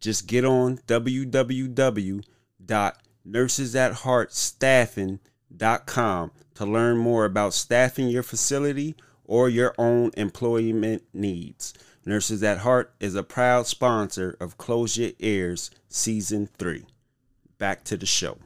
just get on www.nursesatheartstaffing.com to learn more about staffing your facility or your own employment needs. Nurses at Heart is a proud sponsor of Close Your Ears Season 3. Back to the show.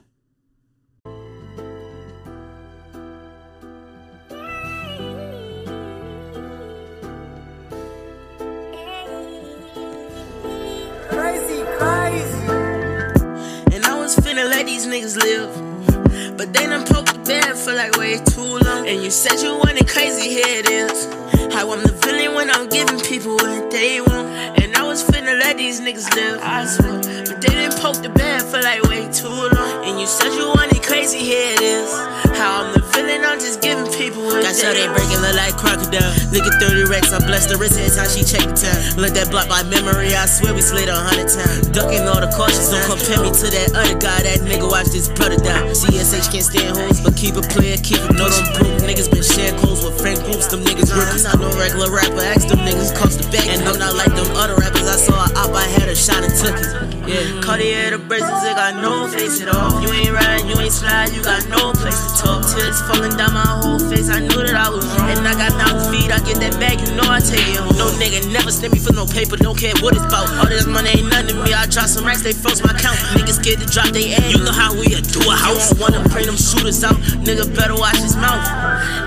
Let these niggas live. But they done poked the bed for like way too long. And you said you wanted crazy, here it is. How I'm the villain when I'm giving people what they want. And I was finna let these niggas live. I swear. But they didn't poke the bear for like way too long. And you said you wanted crazy, here it is. How I'm the villain, I'm just giving people what That's how they they want. breaking look like crocodile. Look at 30 racks, I bless the wrist, every time she check the time. Let that block by memory, I swear we slid a hundred times. Ducking all the cautious, don't compare me to that other guy. That nigga watch this brother die. CSH can't stand hoes, but keep a player, keep it. No, them broke niggas been sharing codes with friend groups, them niggas rookies. I'm no regular rapper, ask them niggas cost the back. And I'm not like them other rappers, I saw a op, I had a shot and took it. Yeah, Cartier the bracelets, they got no face at all. You ain't riding, you ain't slide, you got no place to talk. Tears falling down my whole face, I knew that I was wrong. And I got knocked feet, I get that bag, you know I take it home. No nigga never send me for no paper, don't care what it's about. All this money ain't nothing to me, I drop some racks, they froze my account. Niggas scared to drop they ass. You know how we do a house. You wanna bring them shooters out, nigga better watch his mouth.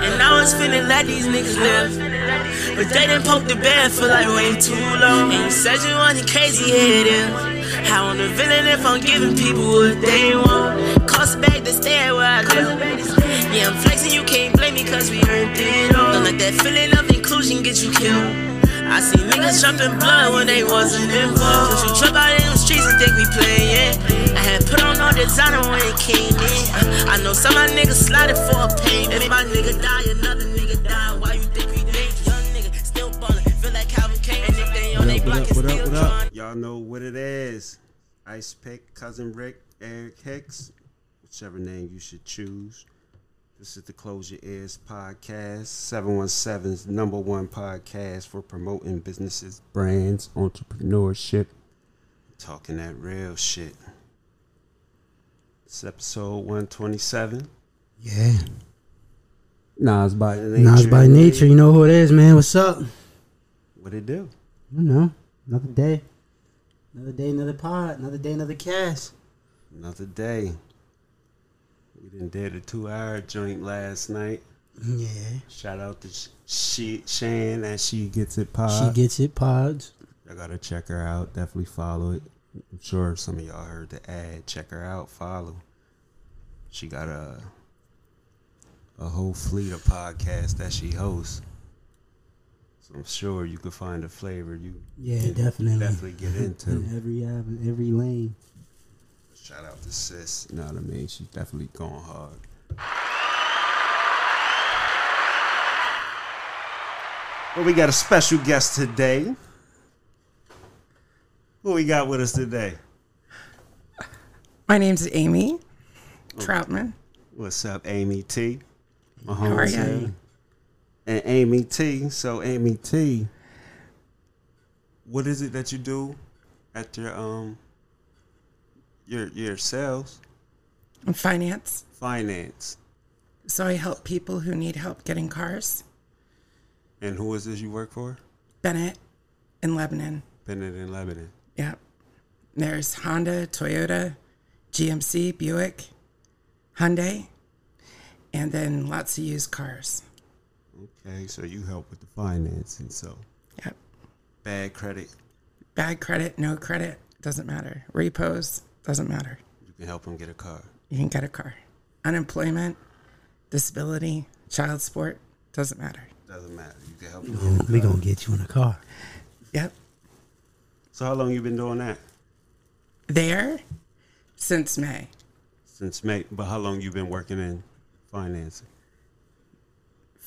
And I was finna let these niggas live. But they didn't poke the bear for like way too long. And you said you wanted crazy, here it is. How I'm the villain if I'm giving people what they want. Cost a bag to stay where I live. Yeah, I'm flexing, you can't blame me cause we earned it all. Don't let that feeling of inclusion get you killed. I see niggas jumping blood when they wasn't involved. Cause you trip out in the streets and think we playing, yeah. I had put on no designer when it came in. I know some of my niggas slided for a pain. If my nigga die, another if up, on they block, it's still drawing. Y'all know what it is. Ice Pick, Cousin Rick, Eric Hicks, whichever name you should choose. This is the Close Your Ears podcast, 717's number one podcast for promoting businesses, brands, entrepreneurship, talking that real shit. It's episode 127. Yeah. Nas by nature. Nas by nature, you know who it is, man. What's up? What it do? You know, another day. Another day, another pod. Another day, another cast. Another day. We done did a two hour joint last night. Yeah. Shout out to she Shan as she gets it pod. she gets it, pods. I gotta check her out. Definitely follow it. I'm sure some of y'all heard the ad. Check her out. Follow. She got a a whole fleet of podcasts that she hosts. So I'm sure you could find a flavor you Yeah, can definitely. definitely get into. In every avenue, every lane. Shout out to sis. You know what I mean? She's definitely going hard. Well, we got a special guest today. Who we got with us today? My name's Amy oh. Troutman. What's up, Amy T? My How are homie. you? And Amy T. So Amy T, what is it that you do at your um your your sales Finance. finance? So I help people who need help getting cars. And who is this you work for? Bennett in Lebanon. Bennett in Lebanon. Yep. There's Honda, Toyota, GMC, Buick, Hyundai, and then lots of used cars. Okay, so you help with the financing. So Yep. bad credit, Bad credit, no credit, doesn't matter. Repos, doesn't matter. you can help them get a car. You can get a car. Unemployment, disability, child support, doesn't matter. Doesn't matter. You can help them. We gonna get you in a car. Yep. So how long you been doing that? There since May. Since May. But how long you been working in financing?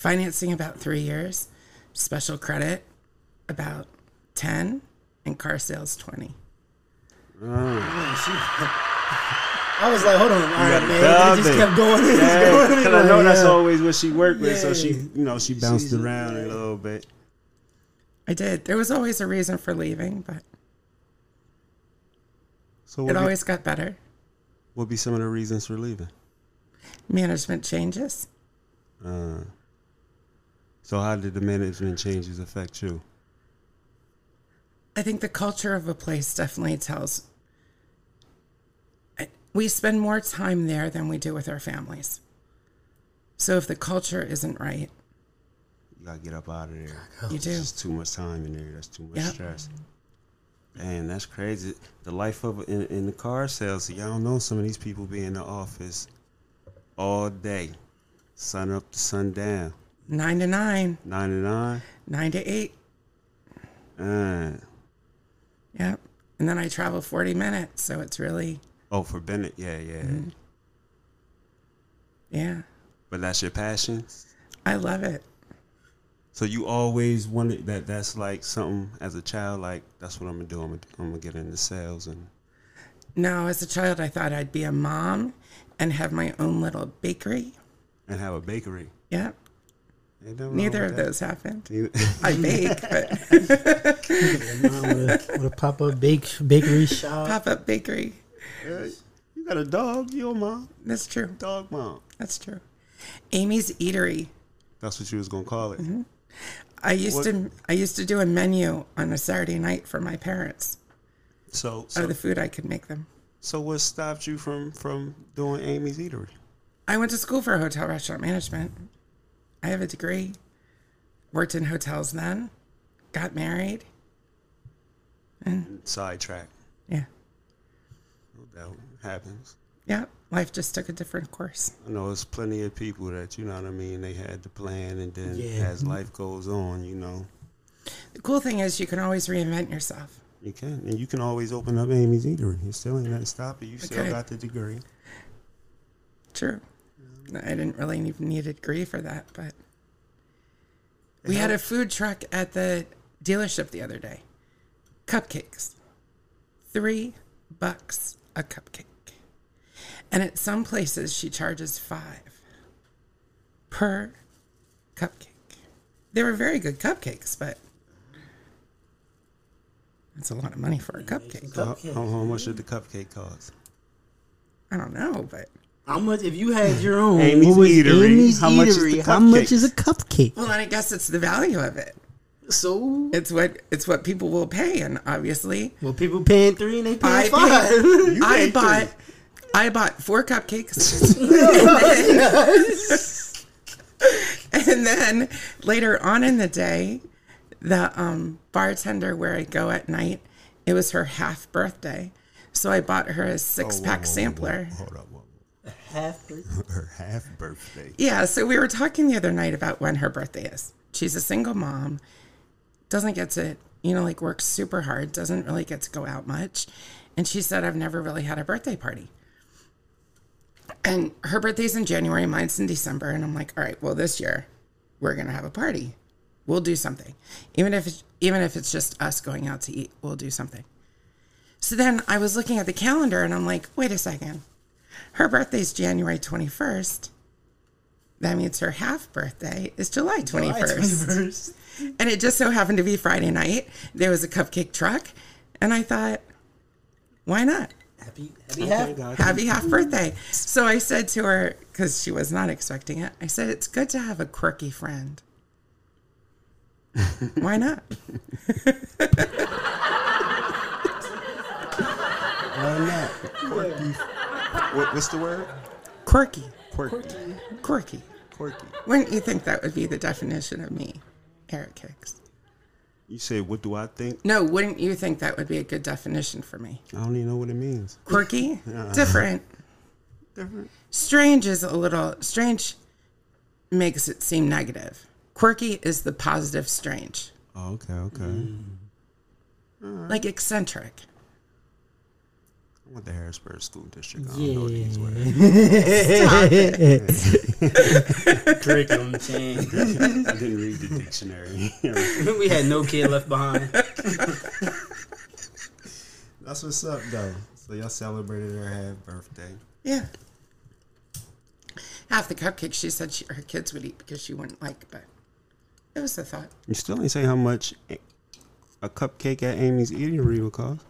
Financing about three years, special credit about 10, and car sales 20. I was like, hold on, all right, man. dub It just kept going. It just Yeah, going. because I know Like, that's yeah. always what she worked with. So she, you know, she bounced She's- around a little bit. I did. There was always a reason for leaving, but So it be, always got better. what would be some of the reasons for leaving? Management changes. Uh, so how did the management changes affect you? I think the culture of a place definitely tells. We spend more time there than we do with our families. So if the culture isn't right, You gotta get up out of there. you It's do. just too much time in there. That's too much Yep. stress. Man, that's crazy. The life of in, in the car sales. Y'all know some of these people be in the office all day, sun up to sundown, Nine to nine, nine to nine. nine to eight. Uh, Yep. And then I travel 40 minutes. So it's really, oh, for Bennett, yeah, yeah. Mm-hmm. yeah, But that's your passion. I love it. So you always wanted that. That's like something as a child. Like that's what I'm gonna do. I'm gonna, I'm gonna get into sales and No, as a child, I thought I'd be a mom and have my own little bakery. and have a bakery. Yep. Ain't nothing wrong Neither of that. those happened. I bake, but Mom with a, pop up bake bakery shop. pop up bakery. you got a dog. your mom. That's true. Dog mom. That's true. Amy's Eatery. That's what you was gonna call it. Mm-hmm. I used What- to I used to do a menu on a Saturday night for my parents So, so, of the food I could make them. so what stopped you from from doing Amy's Eatery? I went to school for hotel restaurant management. I have a degree. Worked in hotels then. Got married. And sidetrack. Yeah. No doubt, happens. Yeah. Life just took a different course. I know there's plenty of people that you know what I mean. They had the plan, and then Yeah. as life goes on, you know, The cool thing is you can always reinvent yourself. you can, and you can always open up Amy's Eatery. You still ain't nothing stopping you. Still Okay. got the degree. True. I didn't really even need a degree for that, but we had a food truck at the dealership the other day. Cupcakes. Three bucks a cupcake. And at some places she charges five per cupcake. They were very good cupcakes, but that's a lot of money for a cupcake. How, how, how much did the cupcake cost? I don't know, but How much if you had your own? Amy's what was Eatery, Amy's how much is Eatery, How much is a cupcake? well, I guess it's the value of it. So, It's what it's what people will pay, and obviously, well, people paying three and they I paying five. You I bought three. I bought four cupcakes, and then later on in the day, the um, bartender where I go at night, it was her half birthday, so I bought her a six pack whoa, whoa, sampler. whoa, Hold up, whoa, whoa. Half. Her half birthday. Yeah, so we were talking the other night about when her birthday is. She's a single mom, doesn't get to, you know, like work super hard, doesn't really get to go out much. And she said, I've never really had a birthday party. And her birthday's in January, mine's in December. And I'm like, all right, well, this year we're going to have a party. We'll do something. Even if, it's, even if it's just us going out to eat, we'll do something. So then I was looking at the calendar and I'm like, wait a second. Her birthday's January 21st. That means her half birthday is July 21st. 21st. And it just so happened to be Friday night. There was a cupcake truck. And I thought, why not? Happy, happy half. Happy half birthday. So I said to her, because she was not expecting it, I said, it's good to have a quirky friend. Why not? Why not? Quirky. What, what's the word? Quirky. Quirky. Quirky. Quirky. Wouldn't you think that would be the definition of me, Eric Hicks? You say, what do I think? No, wouldn't you think that would be a good definition for me? I don't even know what it means. Quirky? Uh-uh. Different. Different. Strange is a little, strange makes it seem negative. Quirky is the positive strange. Oh, okay, okay. Like eccentric. I went to Harrisburg School District. I don't Yeah. know these words. Cricket on the chain. I didn't read the dictionary. we had no kid left behind. That's what's up, though. So y'all celebrated her half birthday. Yeah. Half the cupcakes she said she, her kids would eat because she wouldn't like, but it was a thought. You still ain't say how much a cupcake at Amy's Eatery would cost.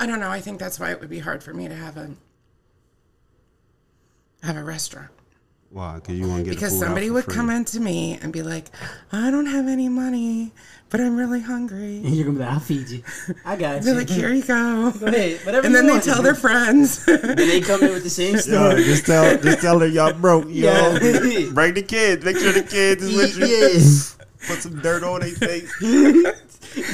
I don't know. I think that's why it would be hard for me to have a have a restaurant Why? Because you want to get because the food out somebody for would free. come in to me and be like, "I don't have any money, but I'm really hungry." And you're gonna be like, I'll feed you. I got They're you. like, "Here you go," Go ahead. Whatever and then you they tell their friends. Then they come in with the same Yeah, story. just tell, just tell her y'all broke. You Yeah. know, bring the kids. Make sure the kids is with you. Yes. Put some dirt on their face.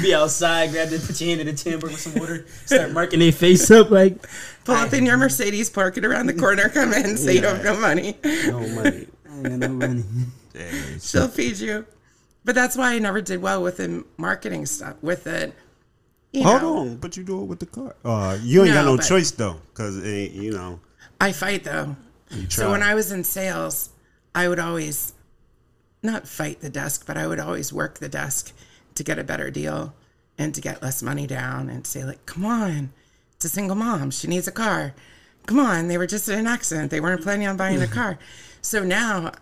Be outside, grab the put your hand in the timber with some water, start marking their face up like Pull up in your Mercedes, park it around the corner, come in, say you don't have no money. No money. I ain't got no money. Yeah, She'll feed you. But that's why I never did well with the marketing stuff. With it, you Hold know, on, but you do it with the car. Uh, you ain't got No, no choice though, because you know. I fight though. So when. I was in sales, I would always not fight the desk, but I would always work the desk to get a better deal and to get less money down and say like, "Come on, it's a single mom. She needs a car. Come on, they were just in an accident. They weren't planning on buying a car." So now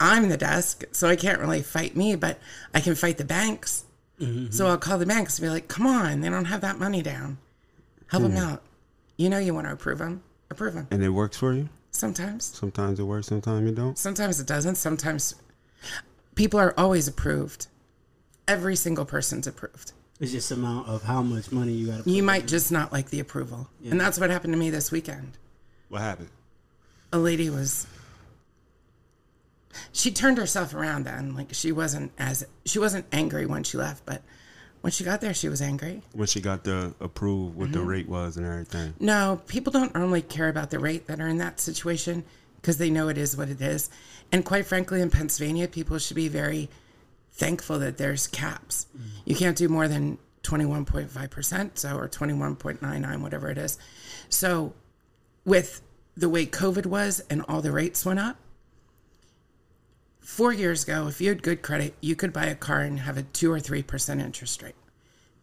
I'm the desk, so I can't really fight me, but I can fight the banks. Mm-hmm. So I'll call the banks and be like, "Come on, they don't have that money down. Help them hmm. out. You know you want to approve them. Approve them. and it works for you. Sometimes." Sometimes it works, sometimes it don't. Sometimes it doesn't. Sometimes people are always approved. Every single person's approved. It's just amount of how much money you got You might just not like the approval. And that's what happened to me this weekend. What happened? A lady was she turned herself around then. Like she wasn't as she wasn't angry when she left, but when she got there she was angry. When she got the approve what Mm-hmm. the rate was and everything. No, people don't normally care about the rate that are in that situation because they know it is what it is. And quite frankly, in Pennsylvania, people should be very thankful that there's caps. Mm-hmm. You can't do more than 21.5%, so or 21.99, whatever it is. So, with the way COVID was and all the rates went up, four years ago, if you had good credit, you could buy a car and have a two or three percent interest rate.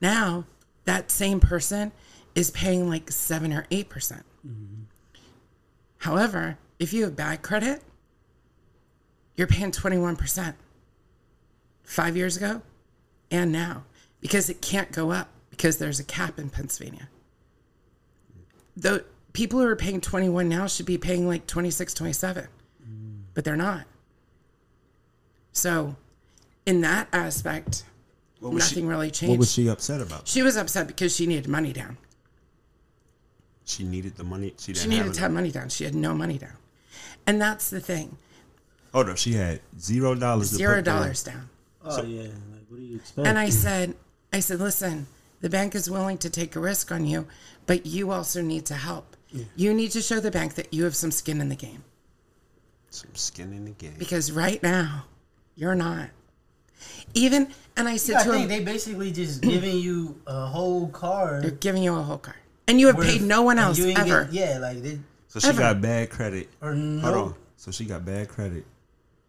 Now, that same person is paying like seven or eight percent. Mm-hmm. However, if you have bad credit, you're paying 21% five years ago and now because it can't go up because there's a cap in Pennsylvania. The people who are paying 21 now should be paying like 26, 27, but they're not. So, in that aspect, What was nothing she, really changed. What was she upset about? she was upset because she needed money down. She needed the money. She didn't She needed have to it. have money down. She had no money down. And that's the thing. Oh no, she had zero dollars. to Zero put down. dollars down. Oh yeah, like what do you expect? And I said, I said, listen, the bank is willing to take a risk on you, but you also need to help. You need to show the bank that you have some skin in the game Some skin in the game. because right now you're not. Even, and I said I to think him, they basically just giving you a whole car. they're giving you a whole car. And you have worth- paid no one else you ever. get- yeah, like they So she Ever. got bad credit. or Hold on. So she got bad credit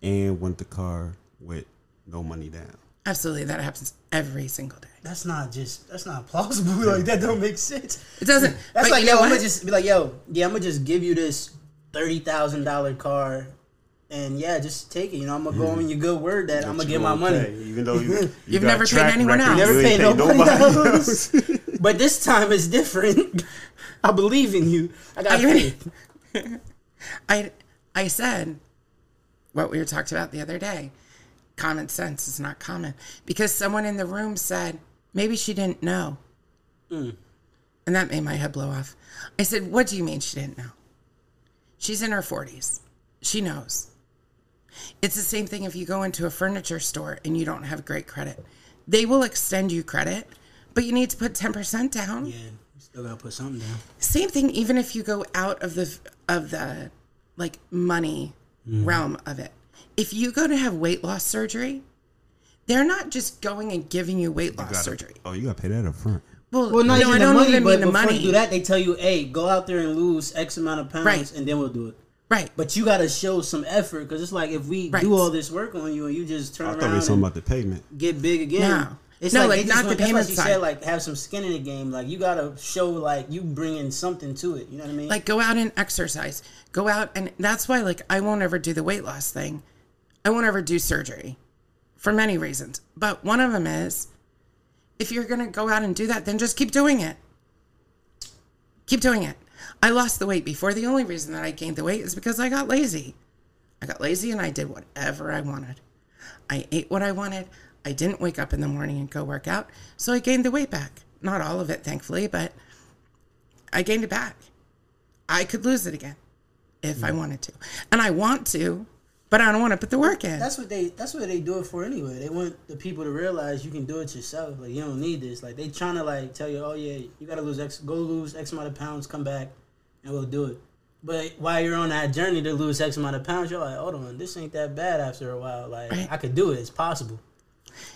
and went the car with no money down. Absolutely, that happens every single day. That's not just. That's not plausible. like that don't make sense. It doesn't. That's like yo. I'm gonna just be like yo. Yeah, I'm gonna just give you this thirty thousand dollar car, and yeah, just take it. You know, I'm gonna go on your good word that I'm gonna get my money. Pay, even though you, you You've never paid anyone record, else. you Never ain't paid paid nobody else. But this time it's different. I believe in you. I got I faith. I I said what we were talked about the other day. Common sense is not common because someone in the room said maybe she didn't know, mm. and that made my head blow off. I said, "What do you mean she didn't know? She's in her forties. She knows." It's the same thing if you go into a furniture store and you don't have great credit. They will extend you credit, but you need to put 10% down. Yeah, you still gotta put something down. Same thing even if you go out of the of the like money mm. realm of it. If you go to have weight loss surgery, they're not just going and giving you weight loss surgery. Oh, you gotta pay that up front. Well, Well, not no, even I the don't money, even but mean the before money. you do that, they tell you, "Hey, go out there and lose X amount of pounds, Right. and then we'll do it." Right. But you gotta show some effort because it's like if we Right. do all this work on you and you just turn I thought we around were talking about the payment. get big again. No. It's No, like, like, not the want- that's why payment she side. said like have some skin in the game. Like you gotta show like you bringing something to it. You know what I mean? like go out and exercise. Go out and that's why like I won't ever do the weight loss thing. I won't ever do surgery for many reasons. But one of them is if you're going to go out and do that, then just keep doing it. Keep doing it. I lost the weight before. The only reason that I gained the weight is because I got lazy. I got lazy and I did whatever I wanted. I ate what I wanted. I didn't wake up in the morning and go work out. So I gained the weight back. Not all of it, thankfully, but I gained it back. I could lose it again if I hmm. wanted to. And I want to, but I don't want to put the work in. that's what they that's what they do it for anyway. They want the people to realize you can do it yourself. Like you don't need this. Like they trying to like tell you, oh yeah, you gotta lose X, go lose X amount of pounds, come back, and we'll do it. But while you're on that journey to lose X amount of pounds, you're like, hold on, this ain't that bad after a while. Like Right. I could do it. It's possible.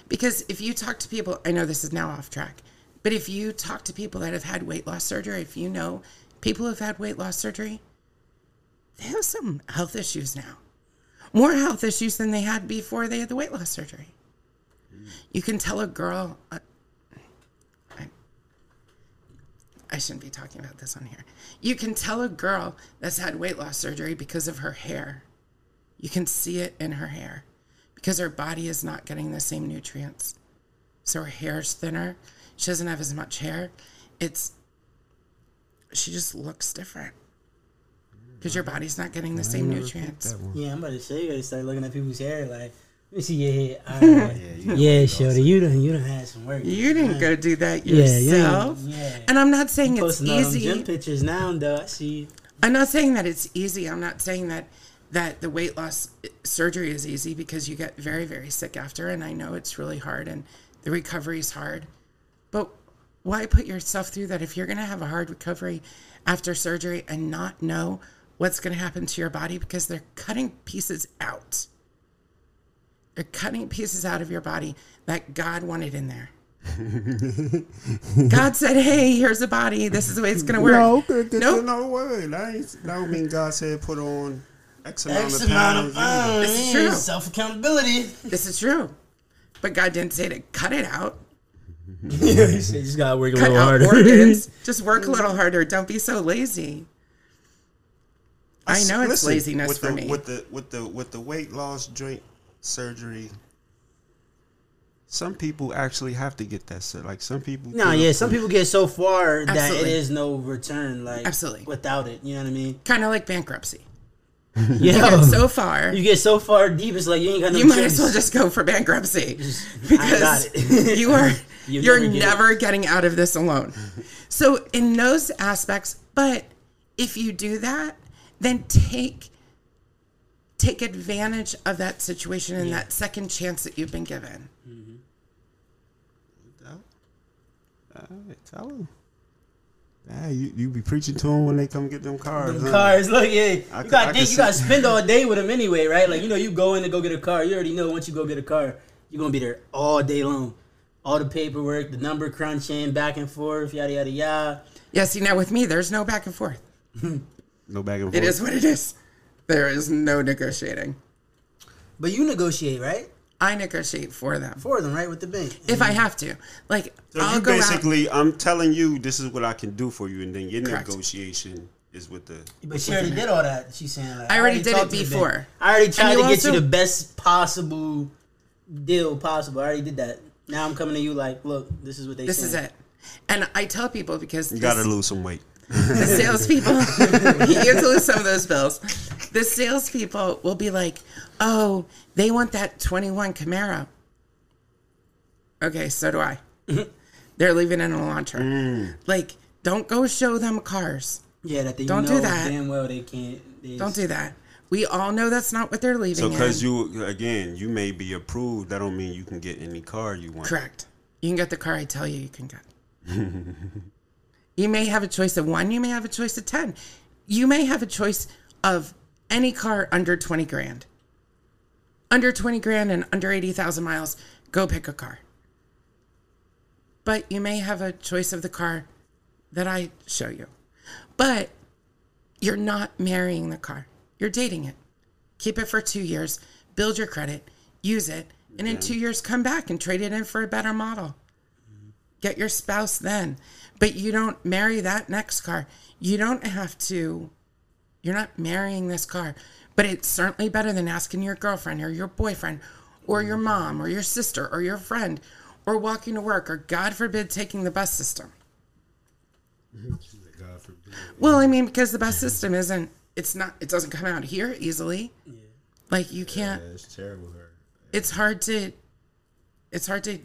Because if you talk to people, I know this is now off track, but if you talk to people that have had weight loss surgery, if you know people who've had weight loss surgery, they have some health issues now. More health issues than they had before they had the weight loss surgery. You can tell a girl, uh, I, I shouldn't be talking about this on here. You can tell a girl that's had weight loss surgery because of her hair. You can see it in her hair because her body is not getting the same nutrients. So her hair's thinner. She doesn't have as much hair. It's she just looks different because your body's not getting the same nutrients. Yeah, I'm about to say you gotta start looking at people's hair. Like, let me see your hair. All right. yeah, Shorty, you done you done had some work. You didn't go do that Yeah, yeah, yourself. yeah. And I'm not saying it's Posting all them gym easy. pictures now, though. I see. I'm not saying that it's easy. I'm not saying that that the weight loss uh, surgery is easy because you get very very sick after and I know it's really hard and the recovery is hard. But why put yourself through that if you're going to have a hard recovery after surgery and not know what's going to happen to your body because they're cutting pieces out. They're cutting pieces out of your body that God wanted in there. God said, "Hey, here's a body. This is the way it's going to work." No, good, good, Nope. no way. That, ain't, that don't mean God said put on X amount X of amount pounds. of either. pounds. This is true. Self accountability. This is true. But God didn't say to cut it out. you you just gotta work a Cut little out harder. organs. Just work a little harder. Don't be so lazy. I know it's Listen, laziness with for the, me. With the with the with the weight loss joint surgery, some people actually have to get that. sur- Like some people. Nah, yeah, some people get so far that it Absolutely. is no return. Like Absolutely. without it, you know what I mean? kind of like bankruptcy. Yeah. So far, you get so far deep, it's like you ain't got no you might as well just go for bankruptcy got because it. you are You you're never get it. never getting out of this alone. So in those aspects, but if you do that, then take take advantage of that situation and that second chance that you've been given. Mm-hmm. Alright, tell them. Yeah, you, you be preaching to them when they come get them cars. Them huh? cars, look, yeah, I you could- I got could you see- got to spend all day with them anyway, right? Like you know, you go in to go get a car. You already know once you go get a car, you're gonna be there all day long. All the paperwork, the number crunching, back and forth, yada yada yada. Yeah, see now with me, there's no back and forth. No back and forth. It is what it is. There is no negotiating. But you negotiate, right? I negotiate for them For them, right, with the bank. if I have to. Like So I'll you go out. basically, I'm telling you, this is what I can do for you, and then your Correct. negotiation is with the. But she already did all that. She's saying like, I already did it before. I already tried to get also- you the best possible deal possible. I already did that. Now I'm coming to you like, look, this is what they. This is it. And I tell people because You got to lose some weight. The salespeople, you have to lose some of those bills. The salespeople will be like, "Oh, they want that 21 Camaro." Okay, so do I. They're leaving in a launcher. Mm. Like, don't go show them cars. Yeah, that they Don't know do that. damn well they can't. They Don't do that. We all know that's not what they're leaving. So, because you, again, you may be approved, that don't mean you can get any car you want. Correct. You can get the car I tell you you can get. you may have a choice of one, you may have a choice of 10. You may have a choice of any car under 20 grand. Under 20 grand and under 80,000 miles, go pick a car. But you may have a choice of the car that I show you. But you're not marrying the car, you're dating it. Keep it for two years, build your credit, use it, and in two years come back and trade it in for a better model. Mm-hmm. Get your spouse then. But you don't marry that next car. You don't have to, you're not marrying this car. But it's certainly better than asking your girlfriend or your boyfriend or your mom or your sister or your friend or walking to work or, God forbid, taking the bus system. God forbid. Well, I mean, because the bus system isn't, it's not, it doesn't come out here easily. Yeah. Like you can't, Yeah, it's terrible. It's hard to, it's hard to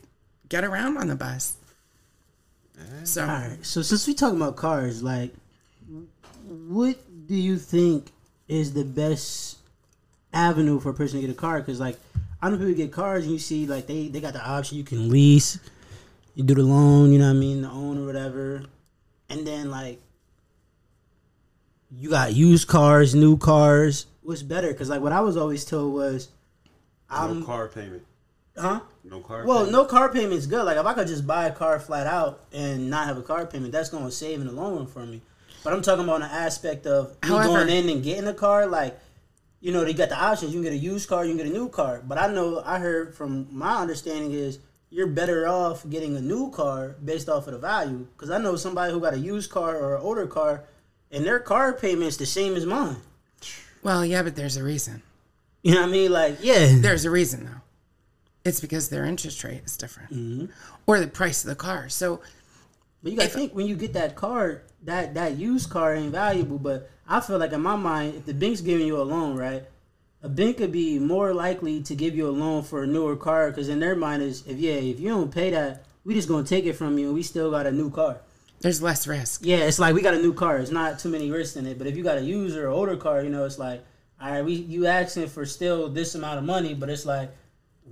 get around on the bus. So, All right. So since we talking about cars, like, what do you think is the best avenue for a person to get a car? Because like, I know people get cars and you see like they they got the option you can lease, you do the loan, you know what I mean, the own or whatever, and then like, you got used cars, new cars. What's better? Because like what I was always told was, I'm car payment. Huh. No car Well, payment. no car payment's good. Like if I could just buy a car flat out and not have a car payment, that's going to save in the long run for me. But I'm talking about an aspect of me However- going in and getting a car. Like, you know, they got the options. You can get a used car, you can get a new car. But I know I heard from my understanding is you're better off getting a new car based off of the value. Because I know somebody who got a used car or an older car, and their car payment's the same as mine. well, yeah, but there's a reason. You know what I mean? Like, yeah, There's a reason though. It's because their interest rate is different, mm-hmm. or the price of the car. So But you gotta think when you get that car, that that used car ain't valuable. But I feel like in my mind, if the bank's giving you a loan, right, a bank could be more likely to give you a loan for a newer car because in their mind is if yeah, if you don't pay that, we just gonna take it from you and we still got a new car. there's less risk. Yeah, it's like we got a new car. It's not too many risks in it. But if you got a used or older car, you know, it's like all right, we you asking for still this amount of money, but it's like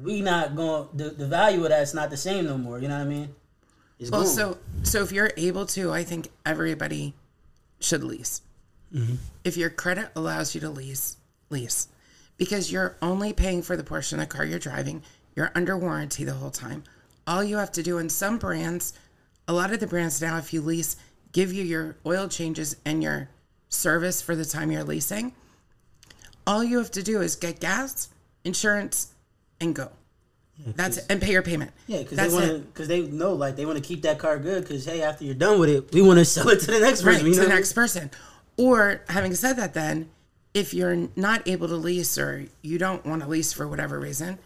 we not going the the value of that's not the same no more. You know what I mean? It's Well, gone. so so if you're able to, I think everybody should lease. Mm-hmm. If your credit allows you to lease, lease, because you're only paying for the portion of the car you're driving. You're under warranty the whole time. All you have to do in some brands, a lot of the brands now, if you lease, give you your oil changes and your service for the time you're leasing. All you have to do is get gas, insurance, and go. That's it, and pay your payment. Yeah, because they want to, because they know, like they want to keep that car good. Because hey, after you're done with it, we want to sell it to the next right person. you to the next person. Or having said that, then if you're not able to lease or you don't want to lease for whatever reason,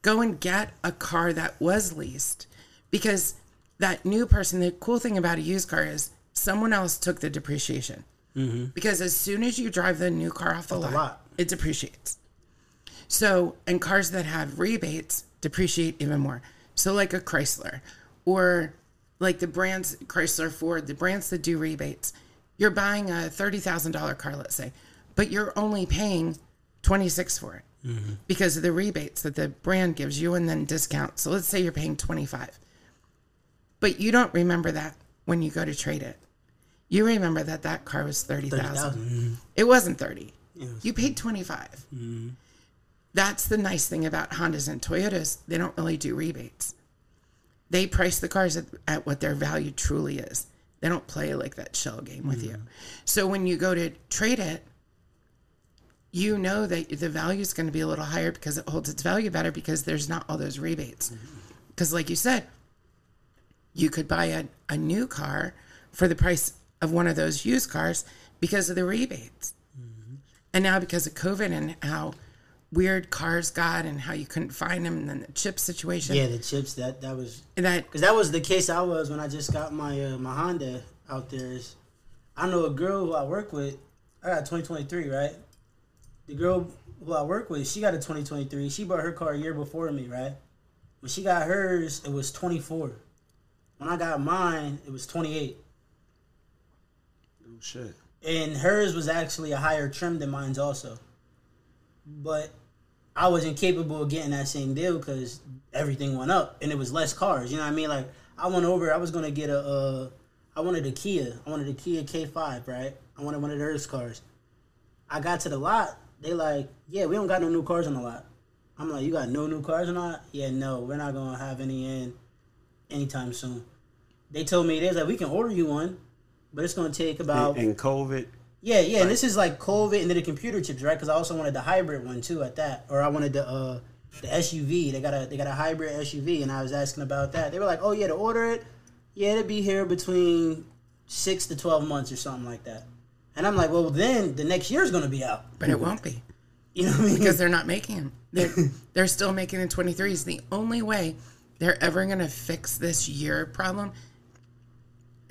go and get a car that was leased because that new person. The cool thing about a used car is someone else took the depreciation. Mm-hmm. Because as soon as you drive the new car off the, lot, lot. it depreciates. So, and cars that have rebates depreciate even more. So, like a Chrysler or like the brands Chrysler, Ford, the brands that do rebates, you're buying a $30,000 car, let's say, but you're only paying 26 for it because of the rebates that the brand gives you and then discount. So, let's say you're paying 25. But you don't remember that when you go to trade it. You remember that that car was 30,000. 30,000. It wasn't 30. You paid 25. That's the nice thing about Hondas and Toyotas. They don't really do rebates. They price the cars at, at what their value truly is. They don't play like that shell game with you. Mm. So when you go to trade it, you know that the value is going to be a little higher because it holds its value better because there's not all those rebates. Mm-hmm. Because, like you said, you could buy a, a new car for the price of one of those used cars because of the rebates. Mm-hmm. And now, because of COVID and how weird cars got and how you couldn't find them and then the chip situation, Yeah, the chips that that was that because that was the case I was when I just got my uh, my Honda out there. Is I know a girl who I work with. I got 2023, right? The girl who I work with, she got a 2023. She bought her car a year before me, right? When she got hers, it was 24. When I got mine, it was 28. Oh shit. and hers was actually a higher trim than mine's also. But I wasn't capable of getting that same deal because everything went up and it was less cars. You know what I mean? Like I went over, I was gonna get a, uh, I wanted a Kia, I wanted a Kia K5, right? I wanted one of those cars. I got to the lot, they like, yeah, we don't got no new cars on the lot. I'm like, you got no new cars or not? Yeah, no, we're not gonna have any in anytime soon. They told me they was like, we can order you one, but it's gonna take about And, and COVID. Yeah, yeah, and this is like COVID and then the computer chips, right? Because I also wanted the hybrid one too at that, or I wanted the uh the SUV. They got a they got a hybrid SUV, and I was asking about that. They were like, "Oh yeah, to order it, yeah, it'll be here between six to twelve months or something like that." And I'm like, "Well, then the next year's gonna be out." but it won't be. You know what I mean? because they're not making them. They're, they're still making the 23s. The only way they're ever going to fix this year problem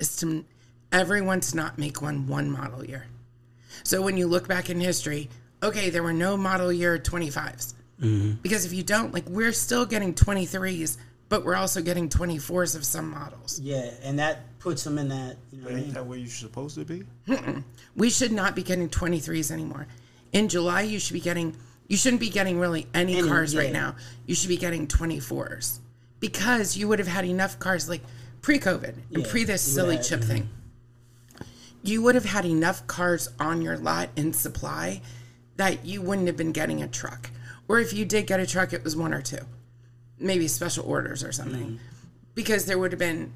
is to everyone to not make one one model year. So when you look back in history, okay, there were no model year 25s. Mm-hmm. Because if you don't, like, we're still getting 23s, but we're also getting 24s of some models. yeah, and that puts them in that. You know what I Ain't mean? that where you're supposed to be? We should not be getting 23s anymore. In July, you should be getting, you shouldn't be getting really any, Any, cars right now. You should be getting 24s because you would have had enough cars like pre COVID and Yeah, pre this you silly would have- chip thing. You would have had enough cars on your lot in supply that you wouldn't have been getting a truck. Or if you did get a truck, it was one or two, maybe special orders or something. Mm-hmm. Because there would have been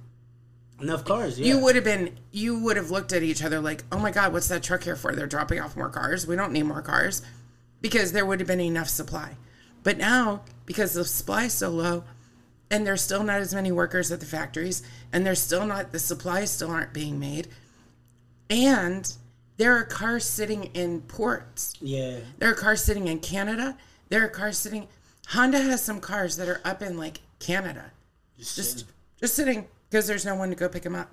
Enough cars. Yeah. you would have been you would have looked at each other like oh my god what's that truck here for they're dropping off more cars we don't need more cars because there would have been enough supply but now because the supply is so low and there's still not as many workers at the factories and there's still not the supplies still aren't being made and there are cars sitting in ports Yeah. there are cars sitting in Canada. There are cars sitting. Honda has some cars that are up in like Canada, just just sitting because there's no one to go pick them up.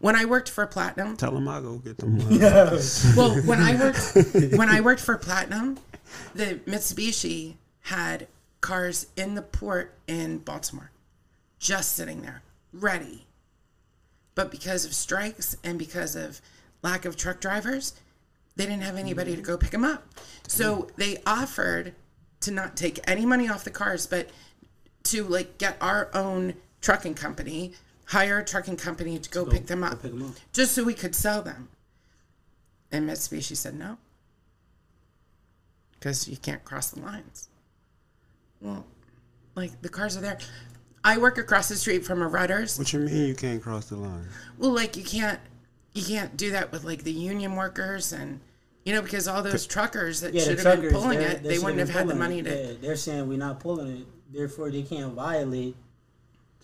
When I worked for Platinum, Tell them I'll go get them. uh, well, when I worked when I worked for Platinum, the Mitsubishi had cars in the port in Baltimore, just sitting there, ready. But because of strikes and because of lack of truck drivers, they didn't have anybody to go pick them up. So mm-hmm. they offered to not take any money off the cars, but to like get our own trucking company, hire a trucking company to go, pick them up, pick 'em up. just so we could sell them. And Mitsubishi said no, because you can't cross the lines. Well, like the cars are there. I work across the street from a Rudders. what you mean you can't cross the line? Well, like you can't you can't do that with like the union workers and you know because all those truckers that Yeah, should have been pulling they're- it, they they wouldn't have had the money it. to. Yeah, they're saying we're not pulling it, therefore they can't violate.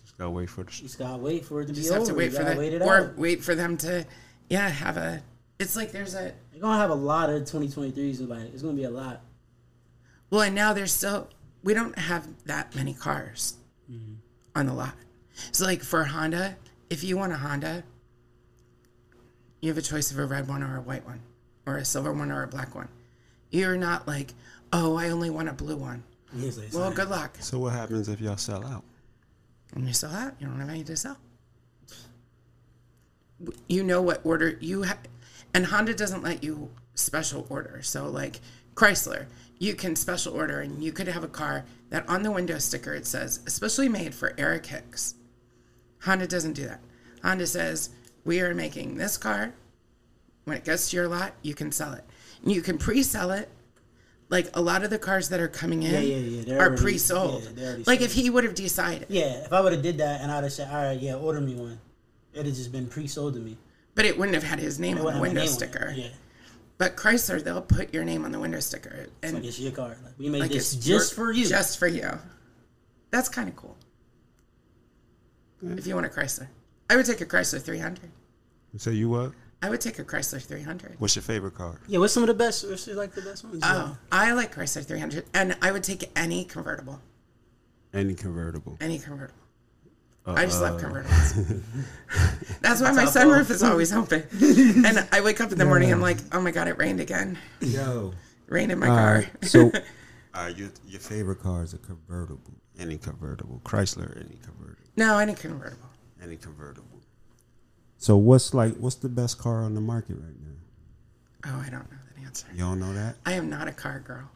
Just gotta wait for the. You just gotta wait for it to be Just over. have to You wait for gotta that, wait or out. wait for them to, yeah, have a. It's like there's a You're gonna have a lot of 2023s. Like it's gonna be a lot. well, and now there's still we don't have that many cars mm-hmm. on the lot. So like for Honda, if you want a Honda, you have a choice of a red one or a white one, or a silver one or a black one. You're not like, oh, I only want a blue one. It's like, Well, good luck. So what happens if y'all sell out? When you sell out. You don't have any to sell. You know what order you have, and Honda doesn't let you special order. So like Chrysler, you can special order, and you could have a car that on the window sticker it says especially made for Eric Hicks. Honda doesn't do that. Honda says we are making this car. When it gets to your lot, you can sell it. You can pre-sell it. Like a lot of the cars that are coming in Yeah, yeah, yeah, already- pre-sold. like sold. if he would have decided. Yeah, if I would have did that and I'd have said, all right, yeah, order me one, it'd have just been pre-sold to me. But it wouldn't have had his name on the window my name on it. sticker. Yeah, But Chrysler, they'll put your name on the window sticker, and Like it's your car. Like, we made like this just your- for you. Just for you. That's kind of cool. If you want a Chrysler, I would take a Chrysler 300. So you what? I would take a Chrysler 300. What's your favorite car? yeah, what's some of the best? What's like the best ones? Oh, I like Chrysler 300, and I would take any convertible. Any convertible. Any convertible. I just love convertibles. That's why my sunroof is always open. And I wake up in the morning, I'm like, oh my god, it rained again. Yo. Rained in my All car. right. So, uh, your your favorite car is a convertible. Any convertible. Chrysler. Any convertible. no, any convertible. Any convertible. So what's like? What's the best car on the market right now? Oh, I don't know that answer. You don't know that? I am not a car girl.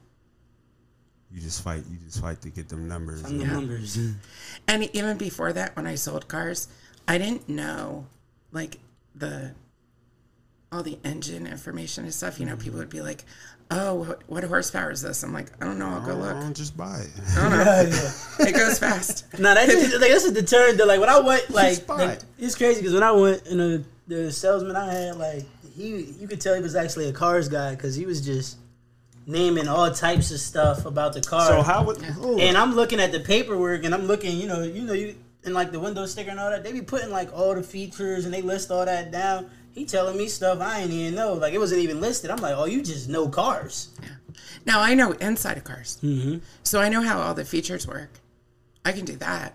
You just fight. You just fight to get them numbers. I'm the Yeah. numbers. And even before that, when I sold cars, I didn't know like the all the engine information and stuff. You know, people would be like, "Oh, what, what horsepower is this?" I'm like, "I don't know. I'll go oh, look." Don't just buy it. I don't know. It goes fast. No, that is, just, like, that's a deterrent. Though. Like when I went, like, like, it's crazy because when I went, and the the salesman I had, like he, you could tell he was actually a cars guy because he was just naming all types of stuff about the car. So how would? hold and. I'm looking at the paperwork, and I'm looking, you know, you know, you and like the window sticker and all that. They be putting like all the features, and they list all that down. He telling me stuff I ain't even know. Like it wasn't even listed. I'm like, oh, you just know cars. Now I know inside of cars, Mm-hmm. so I know how all the features work. I can do that.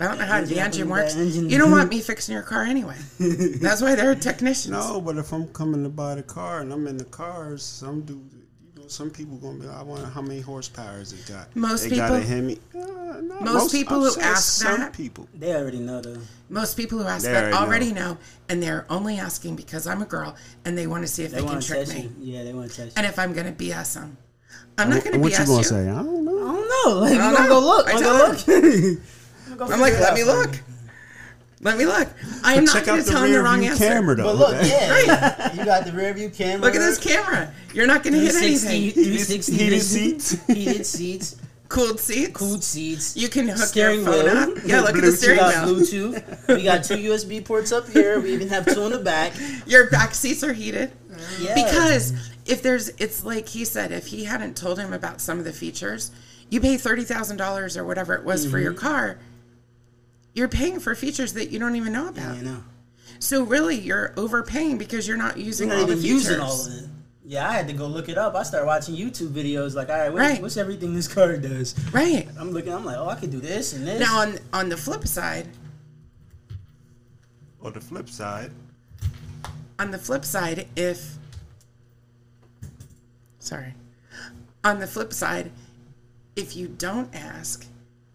I don't know how the Engine, engine works. engine- You don't want me fixing your car anyway. That's why they're technicians. No, but if I'm coming to buy the car and I'm in the cars, some dude, you know, some people gonna be like, I wonder how many horsepower it got. Most they got a Hemi. Uh, no, most people who ask some that- people. They already know though. Most people who ask They that already already know. and they're only asking because I'm a girl and they want to see if They, they, can trick me you. Yeah, they want to test you. and if I'm going to BS them. I'm not going to What BS you gonna say? I don't know. I don't know. Like, you don't gonna go look. I I'm gonna go look. I'm like, let me look. Let me look. I am not going to tell him the wrong view answer. camera though. But look, yeah, you got the rear view camera. Look at this camera. You're not going to hit 360, anything. 360 Heated seats. heated seats, Cooled seats. cooled seats. You can hook Steering your phone wheel. up. Yeah, look at the We steering got wheel. Bluetooth. We got two USB ports up here. We even have two in the back. Your back seats are heated. Yeah. Because if there's, it's like he said, if he hadn't told him about some of the features, you pay thirty thousand dollars or whatever it was for your Mm-hmm. car. You're paying for features that you don't even know about. I know. So really, you're overpaying because you're not using You're all not the features. using all of it. Yeah, I had to go look it up. I started watching YouTube videos. Like, all right, what, Right. what's everything this car does? Right I'm looking. I'm like, oh, I could do this and this. now, on on the flip side, On the flip side, on the flip side, if sorry, on the flip side, if you don't ask,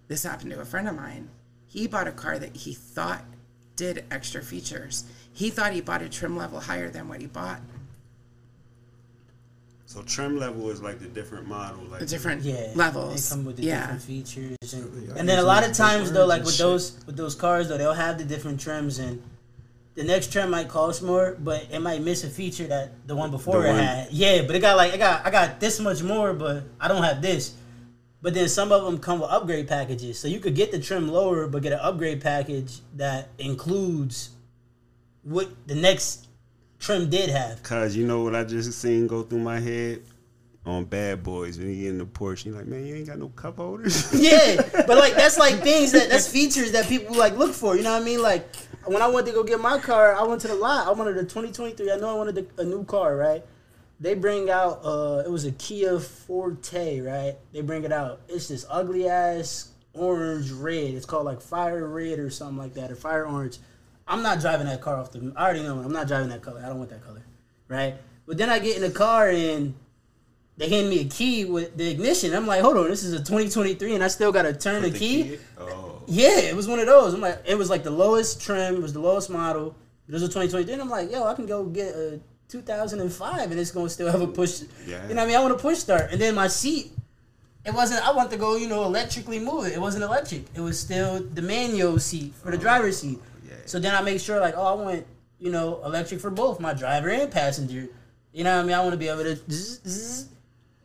this happened to a friend of mine. He bought a car that he thought did extra features. He thought he bought a trim level higher than what he bought. so trim level is like the different model, like The different yeah, levels. They come with the yeah. different features, and, and then a lot of times though, like with shit. those with those cars though, they'll have the different trims, and the next trim might cost more, but it might miss a feature that the one before The it one- had. Yeah, but it got like I got I got this much more, but I don't have this. But then some of them come with upgrade packages, so you could get the trim lower, but get an upgrade package that includes what the next trim did have. Cause you know what I just seen go through my head on Bad Boys when he in the Porsche. He like, man, you ain't got no cup holders. Yeah, but like that's like things that that's features that people like look for. You know what I mean? Like when I went to go get my car, I went to the lot. I wanted a 2023. I know I wanted a new car, right? They bring out uh it was a Kia Forte, right? They bring it out. It's this ugly ass orange red. It's called like fire red or something like that, or fire orange. I'm not driving that car off the. I already know I'm not driving that color. I don't want that color, right? But then I get in the car and they hand me a key with the ignition. I'm like, hold on, this is a 2023, and I still got to turn the, key. Oh, Yeah, it was one of those. I'm like, it was like the lowest trim, it was the lowest model. It was a 2023, and I'm like, yo, I can go get a 2005, and it's gonna still have a push. Yeah. You know what I mean? I want to push start, and then my seat. It wasn't. I want to go, you know, electrically move it. It wasn't electric. It was still the manual seat for the oh, driver's seat. yeah. So then I make sure, like, oh, I want, you know, electric for both my driver and passenger. You know what I mean? I want to be able to, zzz, zzz.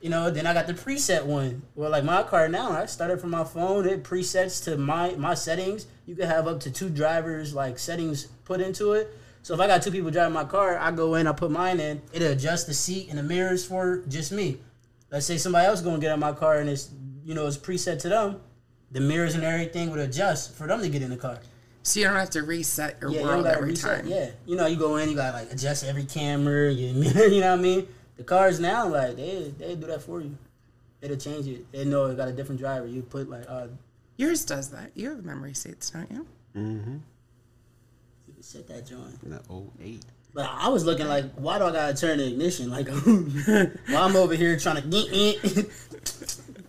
you know. Then I got the preset one. Well, like my car now, I started from my phone. It presets to my my settings. You can have up to two drivers like settings put into it. So if I got two people driving my car, I go in, I put mine in, it'll adjust the seat and the mirrors for just me. Let's say somebody else gonna get in my car and it's you know it's preset to them, the mirrors and everything would adjust for them to get in the car. So you don't have to reset your Yeah, world gotta every reset. time. Yeah, you know you go in, you gotta like adjust every camera, your mirror. You know what I mean? The cars now like they they do that for you. It'll change it. They know it got a different driver. You put like uh, Yours does that. You have memory seats, don't you? Mm-hmm. You set that joint. In the 08. But I was looking like, why do I gotta turn the ignition? Like, while I'm over here trying to,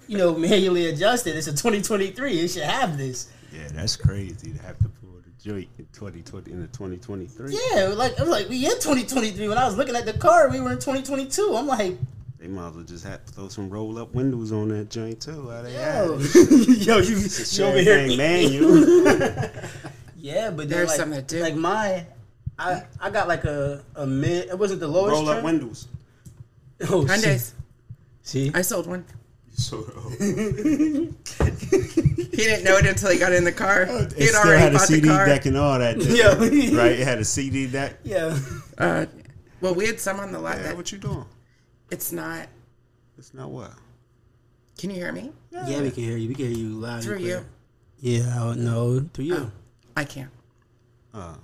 you know, manually adjust it. It's a 2023. It should have this. Yeah, that's crazy to have to pull the joint in 2020 in the 2023. Yeah, like I'm like, we in 2023. When I was looking at the car, we were in 2022. I'm like, They might as well just have to throw some roll up windows on that joint too. How they yo, yo, you, you over here, manual. Yeah, but There's like, some that do. like mine, I I got like a a mid. It wasn't the lowest. roll up trim. windows. Oh, shit. Hyundai's. See, I sold one. So He didn't know it until he got in the car. it He had still already had a CD the car. deck and all that. didn't Yeah. right. It had a CD deck. yeah. Uh, well, we had some on the lot Yeah, that what you doing? it's not. It's not what. Can you hear me? Yeah, we can hear you. We can hear you loud. and Through clear. you. Yeah, I don't know. Through you. Oh. I can. Uh,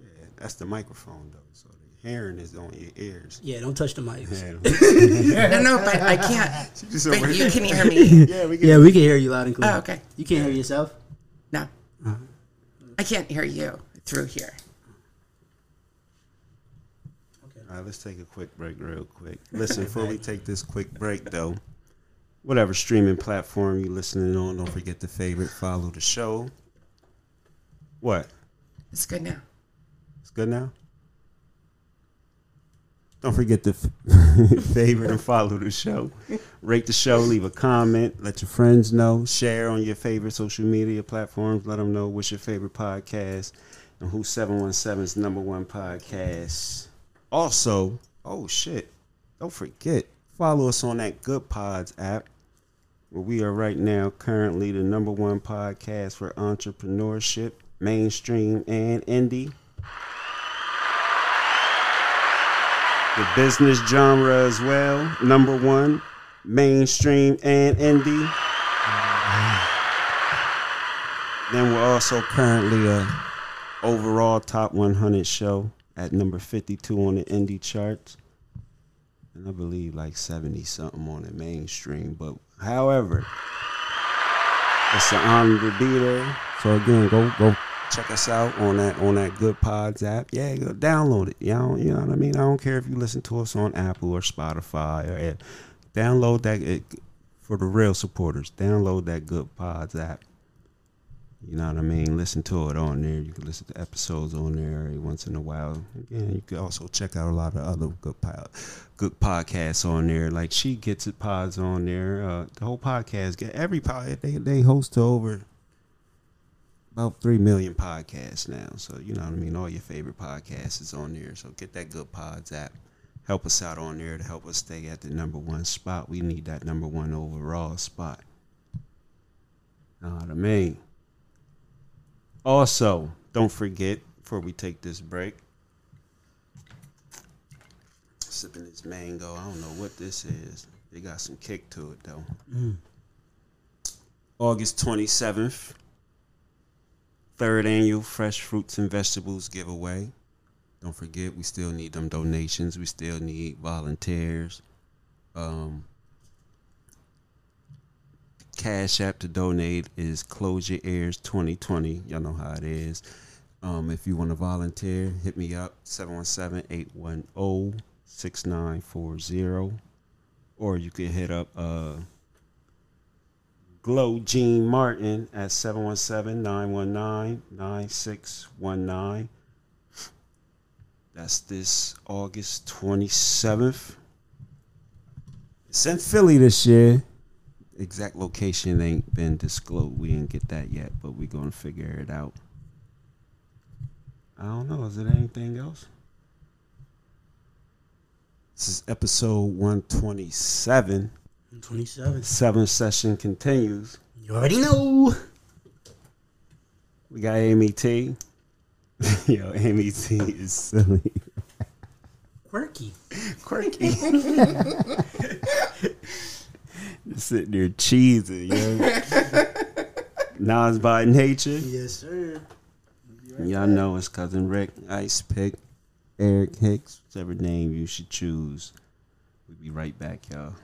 yeah, that's the microphone though. So the hearing is on your ears. Yeah, don't touch the mic. Yeah, No, no, but I can't. Just But you can hear me. Yeah, we can. Yeah, we can hear you loud and clear. Oh, okay. You can't hear yourself? No. I can't hear you through here. All right, let's take a quick break, real quick. Listen, before we take this quick break, though, whatever streaming platform you're listening on, don't forget to favorite, follow the show. What? It's good now. It's good now. Don't forget to f- favorite and follow the show. Rate the show, leave a comment, let your friends know, share on your favorite social media platforms. Let them know what's your favorite podcast and who 717's number one podcast. Also, oh shit, don't forget, follow us on that Good Pods app, where we are right now currently the number one podcast for entrepreneurship, mainstream, and indie. the business genre as well. Number one, mainstream and indie. Then we're also currently a overall top 100 show at number 52 on the indie charts. And I believe like 70 something on the mainstream. But however, it's an honor to be there. So again, go go check us out on that on that Good Pods app. Yeah, go download it. You know, you know what I mean. I don't care if you listen to us on Apple or Spotify or eh, download that it, for the real supporters. Download that Good Pods app. You know what I mean? Listen to it on there. You can listen to episodes on there every once in a while. Again, you can also check out a lot of other good pod, good podcasts on there. Like she gets it pods on there. Uh, the whole podcast get every pod they they host over about three million podcasts now. So you know what I mean. All your favorite podcasts is on there. So get that Good Pods app. Help us out on there to help us stay at the number one spot. We need that number one overall spot. Know what I mean? Also, don't forget before we take this break. Sipping this mango. I don't know what this is. They got some kick to it though. Mm. August 27th, third annual Fresh Fruits and Vegetables giveaway. Don't forget, we still need them donations. We still need volunteers. Um, Cash App to donate is Close Your Ears 2020. Y'all know how it is. Um, if you want to volunteer, hit me up 717-810-6940. Or you can hit up uh, Glow Gene Martin at 717-919-9619. That's this August 27th. It's in Philly this year exact location ain't been disclosed. We didn't get that yet, but we're gonna figure it out. I don't know. Is it anything else? This is episode 127. 27. Seven session continues. You already know. We got Amy T. Yo, Amy T is silly. Quirky. Quirky. Sitting there cheesing, yo. Nas by nature. Yes, sir. Y'all know it's cousin Rick, Ice Pick, Eric Hicks, whichever name you should choose. We'll be right back, y'all.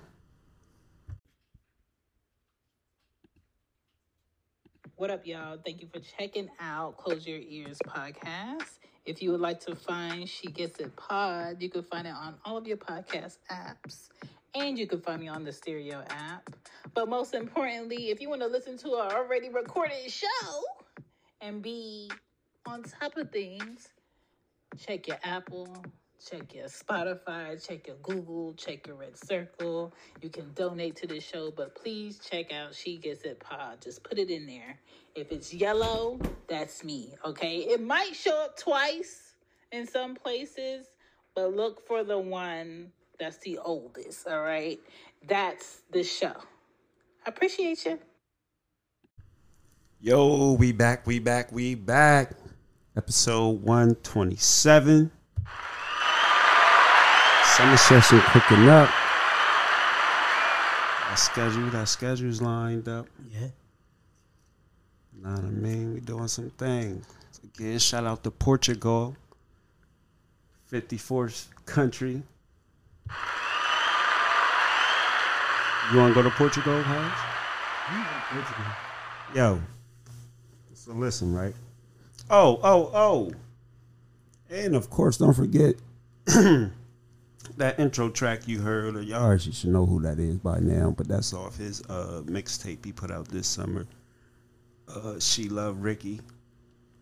What up, y'all? Thank you for checking out Close Your Ears podcast. If you would like to find She Gets It Pod, you can find it on all of your podcast apps. And you can find me on the Stereo app. But most importantly, if you want to listen to our already recorded show and be on top of things, check your Apple, check your Spotify, check your Google, check your Red Circle. You can donate to the show, but please check out She Gets It Pod. Just put it in there. If it's yellow, that's me, okay? It might show up twice in some places, but look for the one that's the oldest, all right? That's the show. I appreciate you. Yo, we back, we back, we back. Episode 127. Summer session hooking up. Our schedule, our schedule's lined up. Yeah. Know what I mean? We doing some things. Again, shout out to Portugal. 54th country. You want to go to Portugal, Hans? Yo. So listen, right? Oh, oh, oh. And of course, don't forget that intro track you heard of yours. You should know who that is by now, but that's off his uh, mixtape he put out this summer. Uh, she Love Ricky.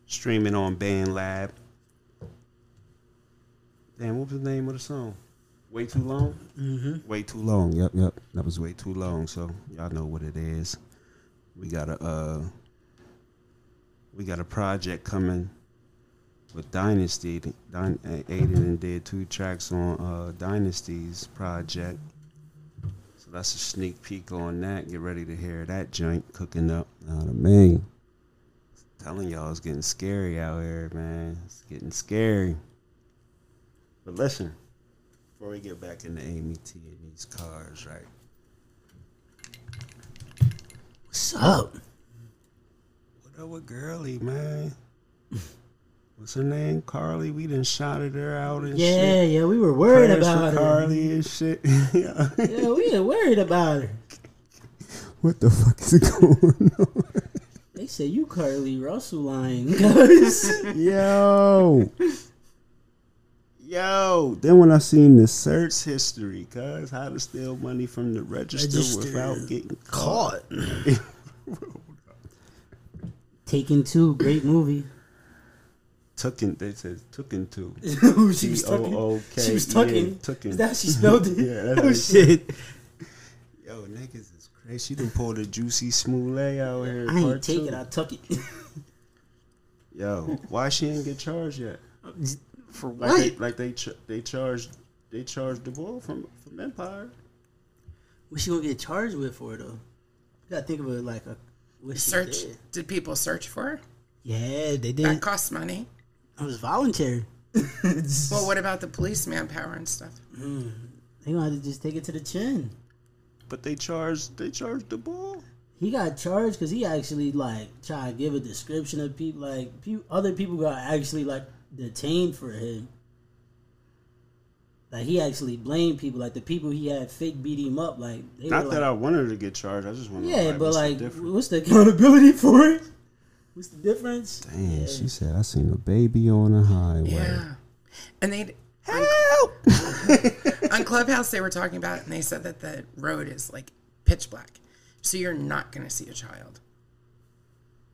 Streaming on Band Lab. Damn, what was the name of the song? Way too long? Mm-hmm. Way too long. Yep, yep. That was way too long. So y'all know what it is. We got a uh, we got a project coming with Dynasty. Dyn- Aiden did two tracks on uh, Dynasty's project. So that's a sneak peek on that. Get ready to hear that joint cooking up. What I mean? Telling y'all it's getting scary out here, man. It's getting scary. But listen, before we get back into Amy T and these cars, right? What's up? What up with Girly, man? What's her name? Carlee. We done shouted her out and Yeah, shit. yeah, yeah, we were worried Prayers about for her. Carlee and shit. Yeah. Yeah, we were worried about her. what the fuck is going on? They say you Carlee Russell lying. Yo. Yo. Then when I seen the search history, cuz how to steal money from the register, Register. without getting caught. Taken two, great movie. Tooken, they said Tooken too. Ooh, she was tucking. T-O-O-K, She was yeah, tucking. tucking. Is that how she spelled it? Yeah, that's oh shit. Yo, niggas is crazy. She done pulled a juicy smoothie out here. I ain't part take two. it. I tuck it. Yo, why she ain't get charged yet? For Like what? they, like they, ch- they charged, they charged the bull from from Empire. What she gonna get charged with for it though? You gotta think of it like a what she Search. did. Did people search for her? Yeah, they did. That did. costs money. It was voluntary. Well, what about the police manpower and stuff? Hmm, they gonna have to just take it to the chin. But they charged, they charged the ball. He got charged because he actually like tried to give a description of people. Like pe- other people got actually like detained for him. Like he actually blamed people. Like the people he had fake beat him up. Like they Not were that like, I wanted to get charged. I just want to. yeah, but what's like what's the accountability for it? What's the difference? Damn, she said I seen a baby on the highway. Yeah. And they Help! on Clubhouse they were talking about it and they said that the road is like pitch black. So you're not gonna see a child.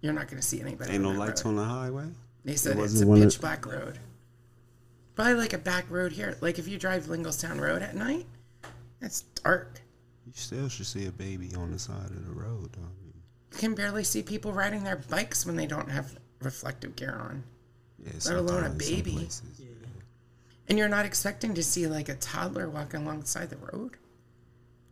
You're not gonna see anybody. Ain't no that lights road. on the highway. They said It it's a one of- pitch black road. Probably like a back road here. Like if you drive Linglestown Road at night, it's dark. You still should see a baby on the side of the road. Though. I mean, You can barely see people riding their bikes when they don't have reflective gear on. yeah, Let alone a baby. places. And you're not expecting to see like a toddler walking alongside the road.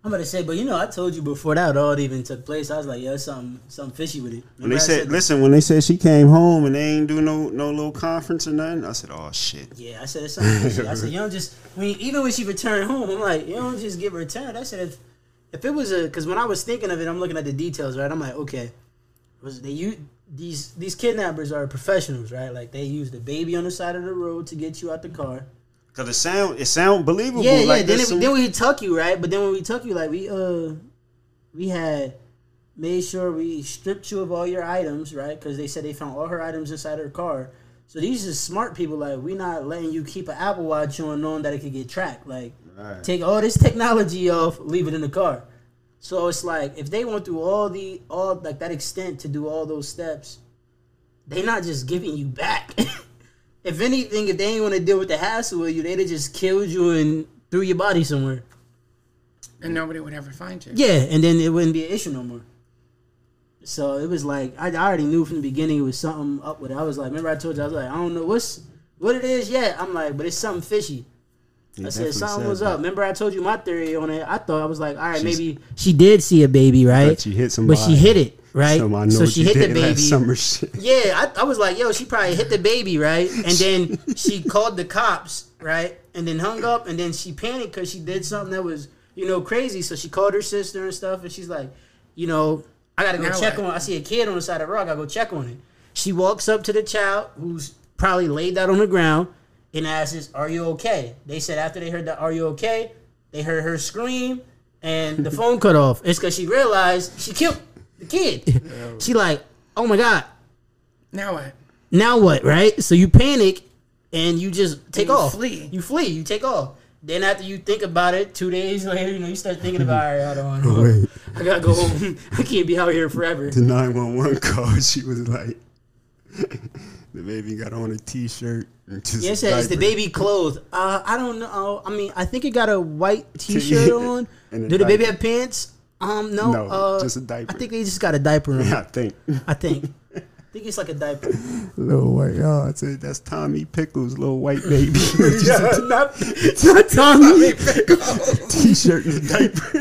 I'm about to say, but you know, I told you before that all it even took place. I was like, yeah, something, something fishy with it. When they I said, that? listen, when they said she came home and they ain't do no no little conference or nothing, I said, oh shit. Yeah, I said it's something fishy. I said you don't just. I mean, even when she returned home, I'm like, you don't just get returned. I said if if it was a because when I was thinking of it, I'm looking at the details, right? I'm like, okay, was they you these these kidnappers are professionals, right? Like they use the baby on the side of the road to get you out the car. Cause it sound it sound believable. Yeah, yeah. like Then it, some- then we tuck you right, but then when we tuck you, like we uh we had made sure we stripped you of all your items, right? Because they said they found all her items inside her car. So these are smart people. Like we not letting you keep an Apple Watch on, knowing that it could get tracked. Like Right. take all this technology off, leave it in the car. So it's like if they went through all the all like that extent to do all those steps, they not just giving you back. if anything, if they ain't want to deal with the hassle with you, they'd have just killed you and threw your body somewhere. and nobody would ever find you. Yeah, and then it wouldn't be an issue no more. So it was like I, I already knew from the beginning it was something up with it. I was like, remember I told you I was like, I don't know what's what it is yet. I'm like, but it's something fishy. He I said something was that. up. Remember I told you my theory on it. I thought I was like, all right, She's- maybe she did see a baby, right? But she hit somebody. But she hit it, right? So I know so what she you hit the did last baby. Summer shit. Yeah, I, I was like, yo, she probably hit the baby, right? And then she called the cops, right? And then hung up, and then she panicked because she did something that was, you know, crazy. So she called her sister and stuff, and she's like, you know, I gotta go Now check what? on. I see a kid on the side of the road. I gotta go check on it. She walks up to the child who's probably laid out on the ground and asks, "Are you okay?" They said after they heard that, "Are you okay?" They heard her scream, and the phone cut off. It's because she realized she killed the kid. she like, "Oh my god." Now what? now what, right? So you panic and you just take you off. flee. You flee. You take off. Then after you think about it, two days later, you know, you start thinking about, all right, hold on, hold on. Wait. I gotta go home. I can't be out here forever. The 911 call, she was like, the baby got on a t shirt and just. Yeah, it said, is the baby clothed? Uh, I don't know. I mean, I think it got a white T-shirt on. Do the baby have pants? Um, no. No, uh, just a diaper. I think they just got a diaper on. I think. I think. I think it's like a diaper. Little white. Oh, I said, that's Tommy Pickles, little white baby. not, not Tommy. Pickles. t shirt and a diaper.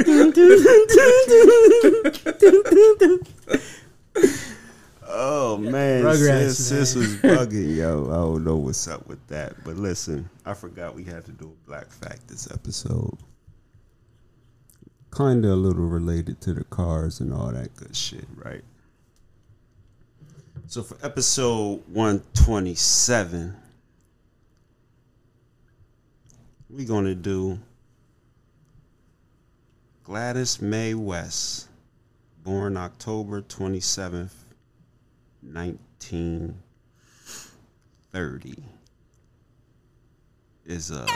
Oh man, Rugrats, sis, sis was bugging, yo. I don't know what's up with that, but listen, I forgot we had to do a black fact this episode. Kind of a little related to the cars and all that good shit, right? So for episode one twenty seven, we're gonna do Gladys Mae West, born October 27th, 1930, is a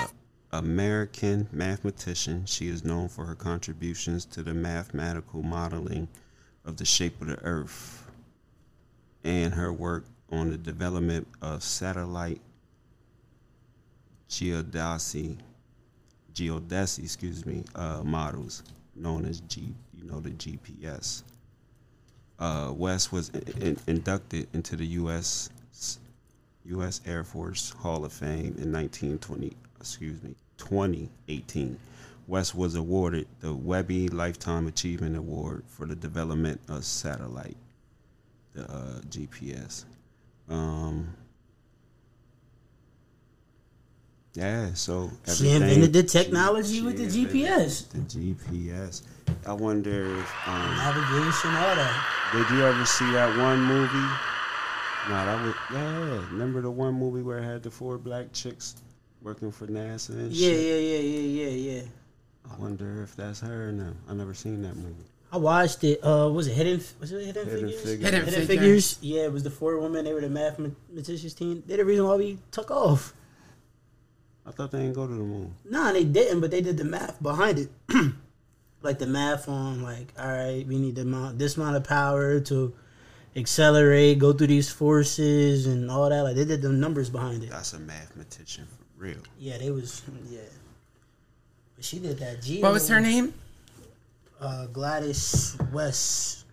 American mathematician. She is known for her contributions to the mathematical modeling of the shape of the earth and her work on the development of satellite geodesy geodesy, excuse me, uh, models known as G, you know, the GPS. Uh, West was in, in- inducted into the U.S. U.S. Air Force Hall of Fame in 1920. Excuse me, 2018. West was awarded the Webby Lifetime Achievement Award for the development of satellite, the uh, GPS. Um, yeah, so She invented the technology she with the GPS. The GPS. I wonder if um, Navigation, all that. did you ever see that one movie? No, that was yeah. Remember the one movie where it had the four black chicks working for NASA and Yeah, shit? yeah, yeah, yeah, yeah, yeah. I wonder if that's her now. I never seen that movie. I watched it. Uh, was it Hidden? Was it Hidden, Hidden Figures? Figures. Hidden Hidden Figures. Figures. Yeah, it was the four women. They were the mathematicians team. They're the reason why we took off. I thought they didn't go to the moon. Nah, they didn't, but they did the math behind it. like the math on like, all right, we need the amount this amount of power to accelerate, go through these forces and all that. Like they did the numbers behind it. That's a mathematician for real. Yeah, they was yeah. But she did that. G. What was her name? Uh, Gladys West.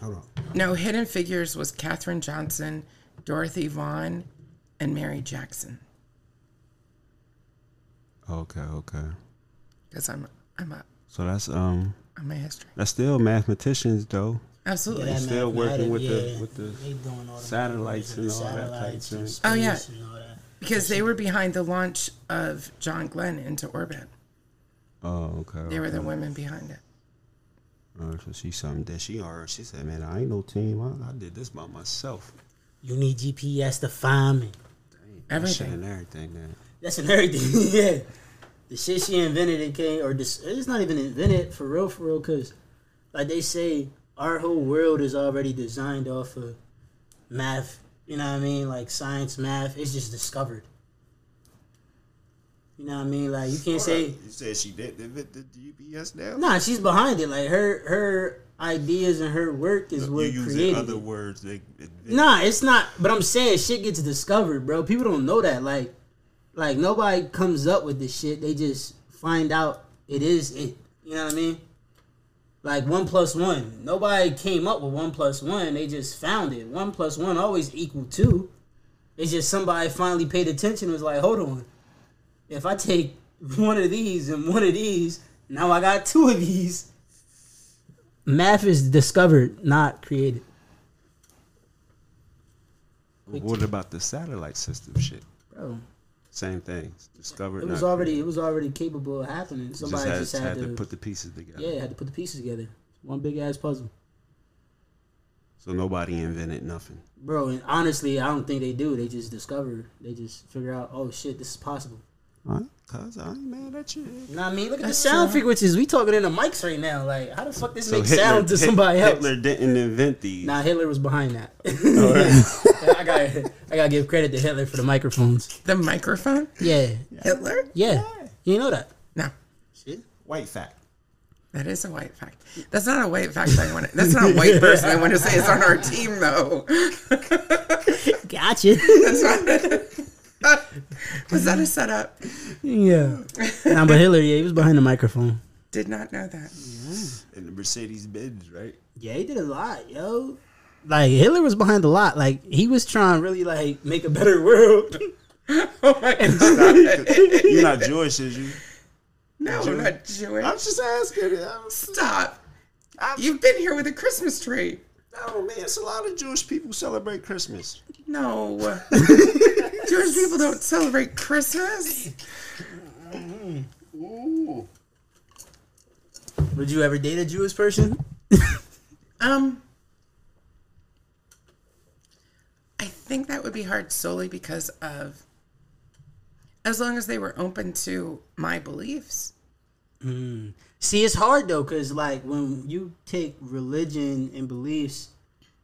Hold on. No, Hidden Figures was Katherine Johnson, Dorothy Vaughan, and Mary Jackson. Okay, okay. Because I'm I'm a So that's um on my history. that's still mathematicians though. Absolutely. that still working with the- yeah. with the They doing all the satellites and all that type of and thing. Oh, yeah. space and all that. because they were behind the launch of John Glenn into orbit. Oh, okay. They were the women behind it. Uh, so she something that she heard. She said, "Man, I ain't no team. I, I did this by myself. You need GPS to find me. That shit Everything. and everything. Man. That's in everything. yeah. The shit she invented it came, or this, it's not even invented for real, for real, because like they say, our whole world is already designed off of math. You know what I mean? Like science, math. It's just discovered. You know what I mean? Like you can't say, You said she did invent the GPS now. nah, she's behind it. Like her, her ideas and her work is you what using created other words. They, Nah, it's not. But I'm saying shit gets discovered, bro. People don't know that. Like, like nobody comes up with this shit. They just find out it is it. You know what I mean? Like one plus one. Nobody came up with one plus one. They just found it. One plus one always equal two. It's just somebody finally paid attention. and Was like, hold on. If I take one of these and one of these, now I got two of these. Math is discovered, not created. what about the satellite system shit? Bro. Same thing. Discovered. It was already created. it was already capable of happening. Just Somebody had, just had, had to, to put the pieces together. yeah, had to put the pieces together. One big ass puzzle, So nobody invented nothing. bro. And honestly, I don't think they do. They just discover. They just figure out, oh shit, this is possible. Huh? Cause I ain't mad at you. What I mean?Ok at the sound true. frequencies. We talking in the mics right now. Like, how the fuck this So makes Hitler- sound to somebody else? Hitler didn't invent these. Nah, Hitler was behind that. I got I gotta give credit to Hitler for the microphones. The microphone? Yeah, Hitler? yeah. You know that? No. Shit. White fact. That is a white fact. That's not a white fact I want to, that's not a white person I want to say is on our team though. Gotcha. That's not Was that a setup? yeah. Nah, but Hitler, yeah, he was behind the microphone. Did not know that. In the Mercedes Benz, right? Yeah, he did a lot, yo. Like Hitler was behind a lot. Like he was trying to really like make a better world. Oh my god. You're not Jewish, is you? No, I'm not Jewish. I'm just asking. I'm, Stop. You've been here with a Christmas tree. oh man, it's a lot of Jewish people celebrate Christmas. No. Jewish people don't celebrate Christmas. Ooh. Would you ever date a Jewish person? Um, I think that would be hard solely because of as long as they were open to my beliefs. Hmm. See, it's hard though, cause like when you take religion and beliefs,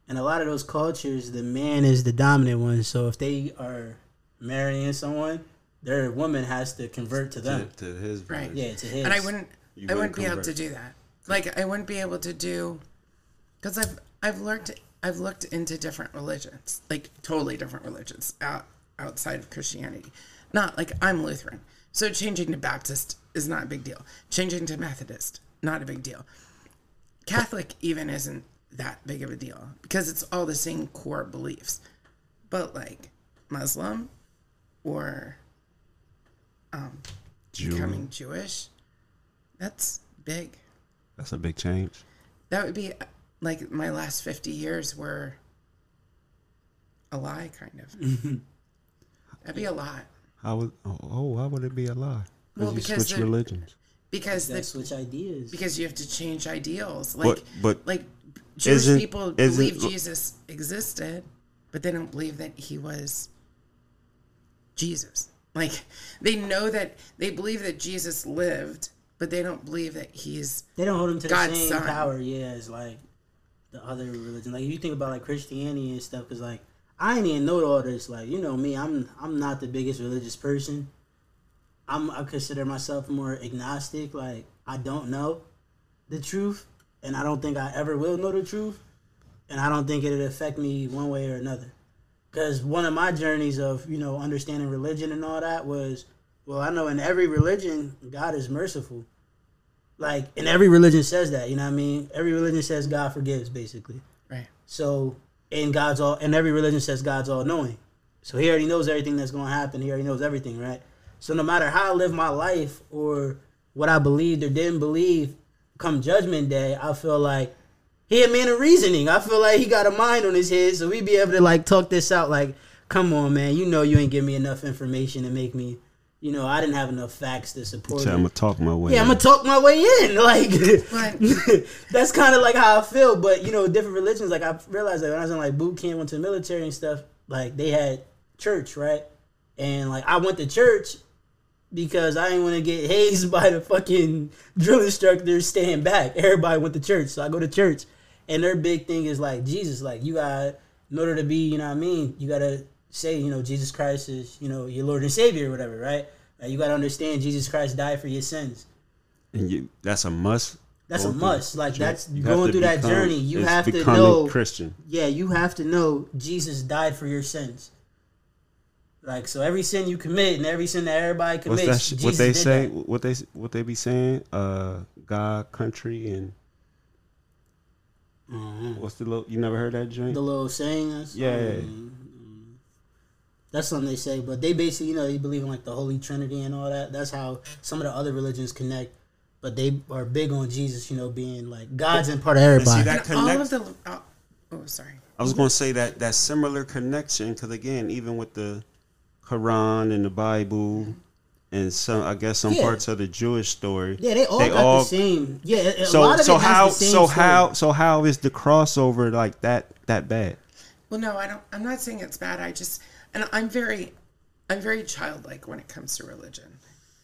and a lot of those cultures, the man is the dominant one. So if they are marrying someone, their woman has to convert to To, them. to his Right. Yeah, to his. And I wouldn't You I wouldn't wouldn't be able to do that. Like I wouldn't be able to do cuz I've I've looked I've looked into different religions, like totally different religions out, outside of Christianity. Not like I'm Lutheran. So changing to Baptist is not a big deal. Changing to Methodist, not a big deal. Catholic even isn't that big of a deal because it's all the same core beliefs. But like Muslim or um, Jew. becoming Jewish, that's big. That's a big change. That would be like my last 50 years were a lie, kind of. Mm-hmm. That'd be a lot. How would oh, oh why would it be a lie? Well, you because switch the- religions. Because That's the, switch ideas. because you have to change ideals. Like, but like Jewish isn't- people isn't- believe Jesus existed, but they don't believe that he was Jesus. Like they know that they believe that Jesus lived, but they don't believe that he's They don't hold him to the God's same son. power, yeah, as like the other religion. Like if you think about like Christianity and stuff, because like I ain't even know all this. Like you know me, I'm I'm not the biggest religious person. I'm I consider myself more agnostic. Like I don't know the truth, and I don't think I ever will know the truth, and I don't think it'll affect me one way or another. Because one of my journeys of you know understanding religion and all that was, well, I know in every religion God is merciful like and every religion says that you know what i mean every religion says god forgives basically right. so and god's all and every religion says god's all knowing so he already knows everything that's going to happen he already knows everything right so no matter how i live my life or what I believed or didn't believe come judgment day, I feel like he had a man of reasoning. I feel like he got a mind on his head, so we'd be able to like talk this out. Like, come on, man, you know you ain't give me enough information to make me. You know, I didn't have enough facts to support So it. I'm gonna talk my way. Yeah, I'm gonna talk my way in. Like that's kind of like how I feel. But you know, different religions. Like I realized that when I was in like boot camp, went to the military and stuff. Like they had church, right? And like I went to church because I didn't want to get hazed by the fucking drill instructors staying back. Everybody went to church, so I go to church, and their big thing is like Jesus. Like you got in order to be, you know what I mean, you gotta say, you know, Jesus Christ is, you know, your Lord and Savior or whatever, right? Like, you gotta understand Jesus Christ died for your sins. and you, that's a must. That's a through must. Like that's you going to through that journey. You have to know Christian. Yeah, you have to know Jesus died for your sins. Like so, every sin you commit and every sin that everybody commits, that? Sh- Jesus what they say? that. What they what they be saying? Uh, God, country, and what's the little? You never heard that joint? Mm-hmm. The little saying. Yeah. um, that's something they say, but they basically, you know, they believe in like the Holy Trinity and all that. That's how some of the other religions connect. But they are big on Jesus, you know, being like God's and part of And see everybody. that And all of the. Oh, oh, sorry. I was going to say that that similar connection because again, even with the Quran and the Bible, and some I guess some Yeah. parts of the Jewish story. yeah, they all they got all- the same. Yeah, a So lot of so it has how the same so story. how so how is the crossover like that that bad? Well, no, I don't. I'm not saying it's bad. I just, and I'm very, I'm very childlike when it comes to religion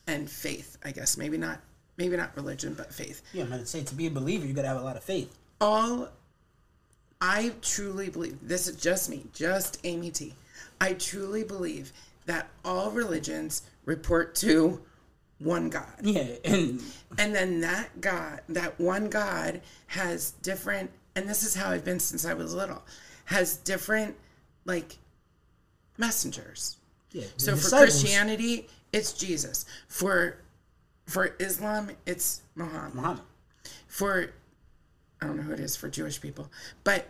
and faith. I guess maybe not, maybe not religion, but faith. Yeah, I'm gonna say to be a believer, you gotta have a lot of faith. All, I truly believe. This is just me, just Amy T. I truly believe that all religions report to one God. Yeah, and And then that God, that one God has different, and this is how I've been since I was little, has different like messengers. yeah. So the for Christianity, it's Jesus. For for Islam, it's Muhammad. Muhammad, For I don't know who it is for Jewish people, but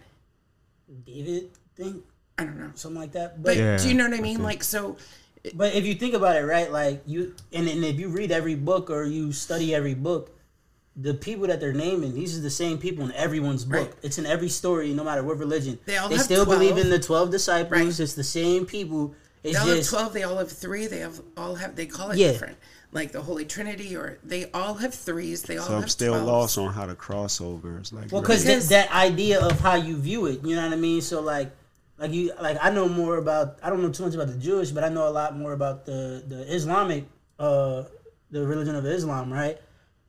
David thing, I don't know. something like that. But But Yeah, do you know what I mean? okay. Like so, But if you think about it, right, like you, and, and if you read every book or you study every book, the people that they're naming, these are the same people in everyone's book. Right. It's in every story, no matter what religion. They all they have still 12. believe in the twelve disciples. Right. It's the same people. It's they all have twelve. They all have three. They have all have. They call it Yeah. different, like the Holy Trinity, or they all have threes. They all So have I'm still 12s. lost on how the crossover is like. well, really- because that idea of how you view it, you know what I mean. So like, like you, like I know more about. I don't know too much about the Jewish, but I know a lot more about the the Islamic, uh, the religion of Islam, right?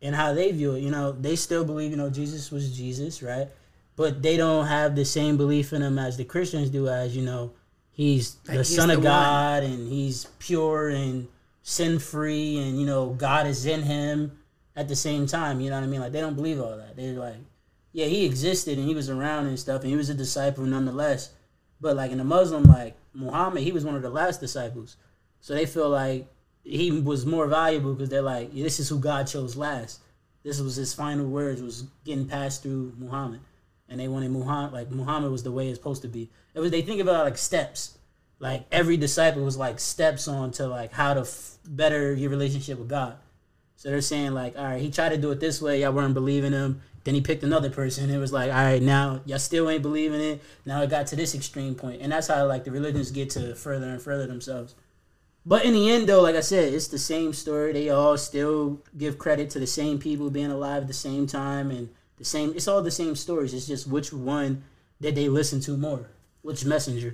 And how they view it. You know, they still believe, you know, Jesus was Jesus, right? But they don't have the same belief in him as the Christians do, as, you know, he's Like the he's Son the of one. God and he's pure and sin free and, you know, God is in him at the same time. You know what I mean? Like, they don't believe all that. They're like, yeah, he existed and he was around and stuff and he was a disciple nonetheless. But, like, in the Muslim, like, Muhammad, he was one of the last disciples. So they feel like he was more valuable because they're like, this is who God chose last. This was his final words was getting passed through Muhammad, and they wanted Muhammad like Muhammad was the way it's supposed to be. It was they think about like steps, like every disciple was like steps on to like how to f- better your relationship with God. So they're saying like, all right, he tried to do it this way, y'all weren't believing him. Then he picked another person. It was like, all right, now y'all still ain't believing it. Now it got to this extreme point, and that's how like the religions get to further and further themselves. But in the end, though, like I said, it's the same story. They all still give credit to the same people being alive at the same time, and the same. It's all the same stories. It's just which one did they listen to more? Which messenger?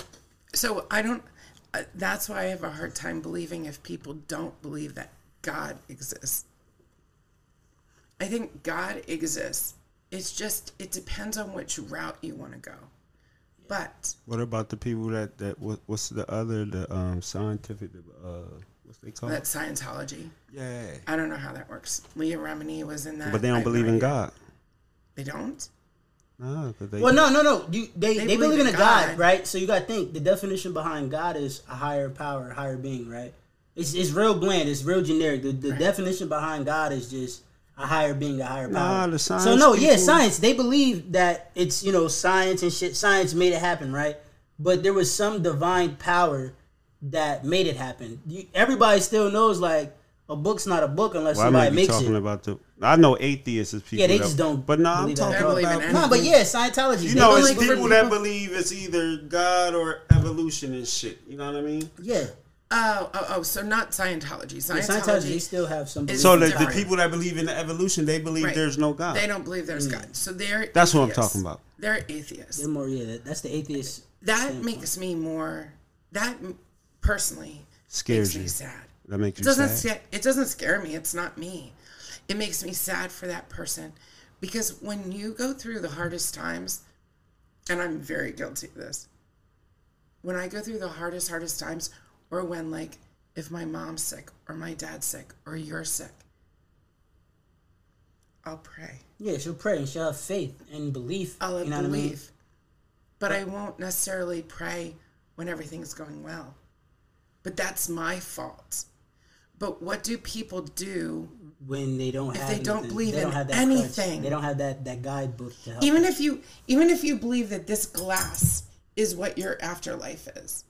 So I don't. Uh, that's why I have a hard time believing if people don't believe that God exists. I think God exists. It's just it depends on which route you want to go. But What about the people that that what, what's the other the um scientific uh what's they called? that's Scientology. yeah. I don't know how that works. Leah Remini was in that. But they don't have no believe in. God. They don't. No, 'cause they Well, no, no, no. You, they, they, They believe, believe in in a God, God. right? So you got to think the definition behind God is a higher power, a higher being, right? It's, it's real bland. It's real generic. The, the definition behind God is just a higher being, a higher Nah, power. the so science no, yeah, science. They believe that it's you know science and shit. Science made it happen, right? But there was some divine power that made it happen. You, everybody still knows, like, a book's not a book unless Well, I might somebody be makes talking it. about the. I know atheists is people. Yeah, they that- just don't But no, I'm talking don't about. anything. No, but yeah, Scientology. You they know, it's like people that believe it's either God or evolution and shit. You know what I mean? Yeah, Oh, oh, oh. So not Scientology. yeah Scientology. Scientology. They still have some. So the, the people that believe in the evolution, they believe Right. there's no God. They don't believe there's mm. God. So they're. That's what I'm talking about. They're atheists. They're more. Yeah, that, that's the atheist. That standpoint. makes me more. That personally Scares makes me you. sad. That makes It you doesn't. sad. Scare, it doesn't scare me. It's not me. It makes me sad for that person, because when you go through the hardest times, and I'm very guilty of this. When I go through the hardest, hardest times, or when like if my mom's sick or my dad's sick or you're sick, I'll pray. Yeah, she'll pray and she'll have faith and belief. I'll have you know what I mean? belief. But I won't necessarily pray when everything's going well. But that's my fault. But what do people do When they don't If have they don't believe they in that crutch. anything. They don't have that that guidebook to help. even them. if you even if you believe that this glass is what your afterlife is?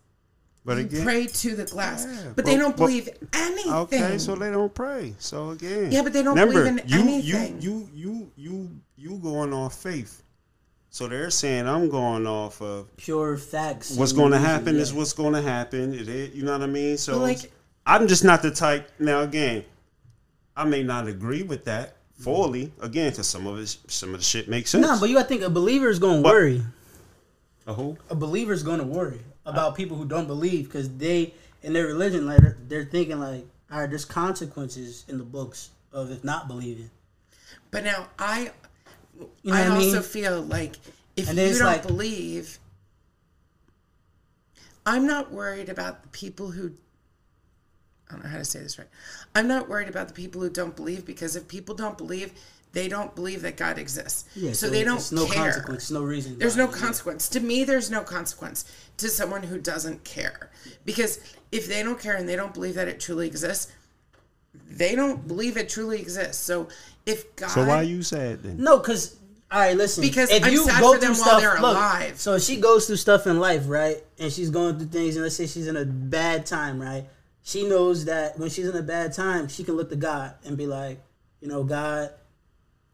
But You again, pray to the glass. Yeah, but they don't but- believe anything. okay, so they don't pray. So again, Yeah, but they don't remember, believe in you, anything. You, you, you, you, you going off faith. So they're saying I'm going off of pure facts. what's going to happen yeah. is what's going to happen. It, is- you know what I mean? So But, like- I'm just not the type. Now again, I may not agree with that fully. Again, because some of it, some of the shit makes sense. No, but you gotta think a believer is gonna worry. a who? A believer is gonna worry about people who don't believe because they in their religion like they're, they're thinking like, all right, there's consequences in the books of if not believing. But now I You know I also mean? feel like if And you don't like- believe I'm not worried about the people who I don't know how to say this right. I'm not worried about the people who don't believe because if people don't believe, they don't believe that God exists. Yeah, so, they don't it's no care. consequence, no reason. There's no yeah. consequence. To me, there's no consequence to someone who doesn't care. Because if they don't care and they don't believe that it truly exists, they don't believe it truly exists. So if God So why are you sad then? No, because all right, listen. Because if I'm you sad go for them through while stuff, they're look, alive. So if she goes through stuff in life, right, and she's going through things, and let's say she's in a bad time, right. She knows that when she's in a bad time, she can look to God and be like, you know, God,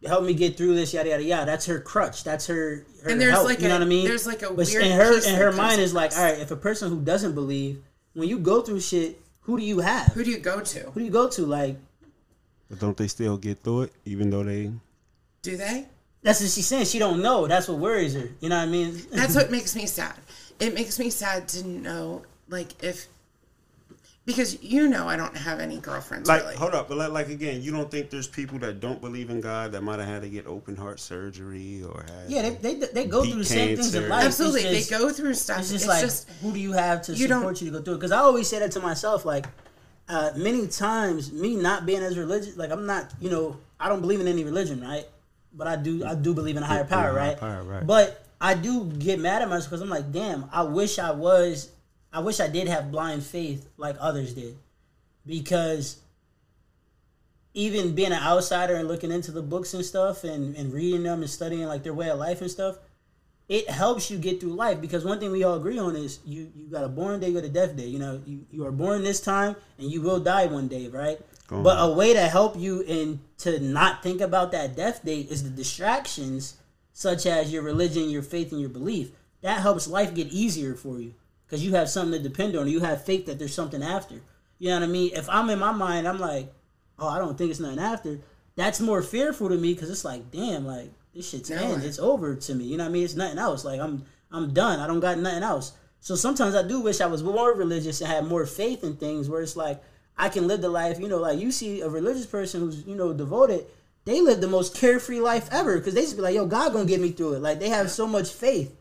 help me get through this, yada yada yada. That's her crutch. That's her. her And there's help, like you know a- what I mean. there's like a but weird in her peace in her mind is like, all right, if a person who doesn't believe, when you go through shit, who do you have? who do you go to? Who do you go to? Like But don't they still get through it, even though they? Do they? that's what she's saying. She don't know. That's what worries her. You know what I mean? That's what makes me sad. It makes me sad to know, like, if because you know I don't have any girlfriends Like, really. hold up, but like, like again, you don't think there's people that don't believe in God that might have had to get open heart surgery or had Yeah, they, they, they go through the same things in life. It's Absolutely, just- they go through stuff. It's It's just just, like, who do you have to you don't- support you to go through it? Because I always say that to myself, like, uh, many times, me not being as religious, like, I'm not, you know, I don't believe in any religion, right? But I do, I do believe in a higher Yeah, power, higher right? power, right. But I do get mad at myself because I'm like, damn, I wish I was, I wish I did have blind faith like others did, because even being an outsider and looking into the books and stuff and, and reading them and studying like their way of life and stuff, it helps you get through life because one thing we all agree on is you you got a born day, you got a death day. You know, you, you are born this time and you will die one day, right? Go but on. a way to help you and to not think about that death date is the distractions such as your religion, your faith, and your belief. That helps life get easier for you because you have something to depend on. You have faith that there's something after. You know what I mean? If I'm in my mind, I'm like, oh, I don't think it's nothing after. That's more fearful to me because it's like, damn, like this shit's end. It's over to me. You know what I mean? It's nothing else. Like I'm, I'm done. I don't got nothing else. So sometimes I do wish I was more religious and had more faith in things where it's like I can live the life. You know, like you see a religious person who's you know devoted. They live the most carefree life ever because they just be like, "Yo, God gonna get me through it." Like they have so much faith.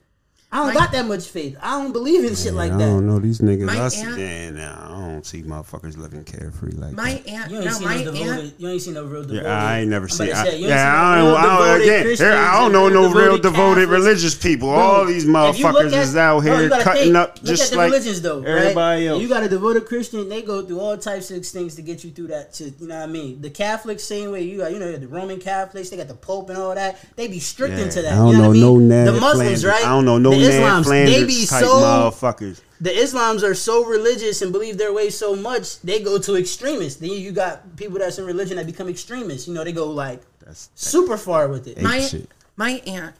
I don't My- got that much faith. I don't believe in shit like that. I don't know these niggas. My I see, aunt- yeah, nah, I don't see motherfuckers living carefree like my that. aunt, You ain't no, seen my no devoted. aunt, You ain't seen no real devoted. Yeah, I ain't never I'm seen. I, say, yeah, I don't. I don't again, here, I don't know no real devoted devoted religious people. Dude, All these if you look motherfuckers at- is out here gotta cutting think, up look just at the like religions, though, right? everybody else. You got a devoted Christian; they go through all types of things to get you through that. shit, you know what I mean? The Catholics, same way you got. You know, the Roman Catholics, they got the Pope and all that. They be strict into that. I don't know, know what I no mean? The Muslims, right? I don't know no the Ned Islams, Flanders they be so motherfuckers. the Islams are so religious and believe their way so much, they go to extremists. Then you got people that's in religion that become extremists. You know, they go like That's super far with it. My shit. my aunt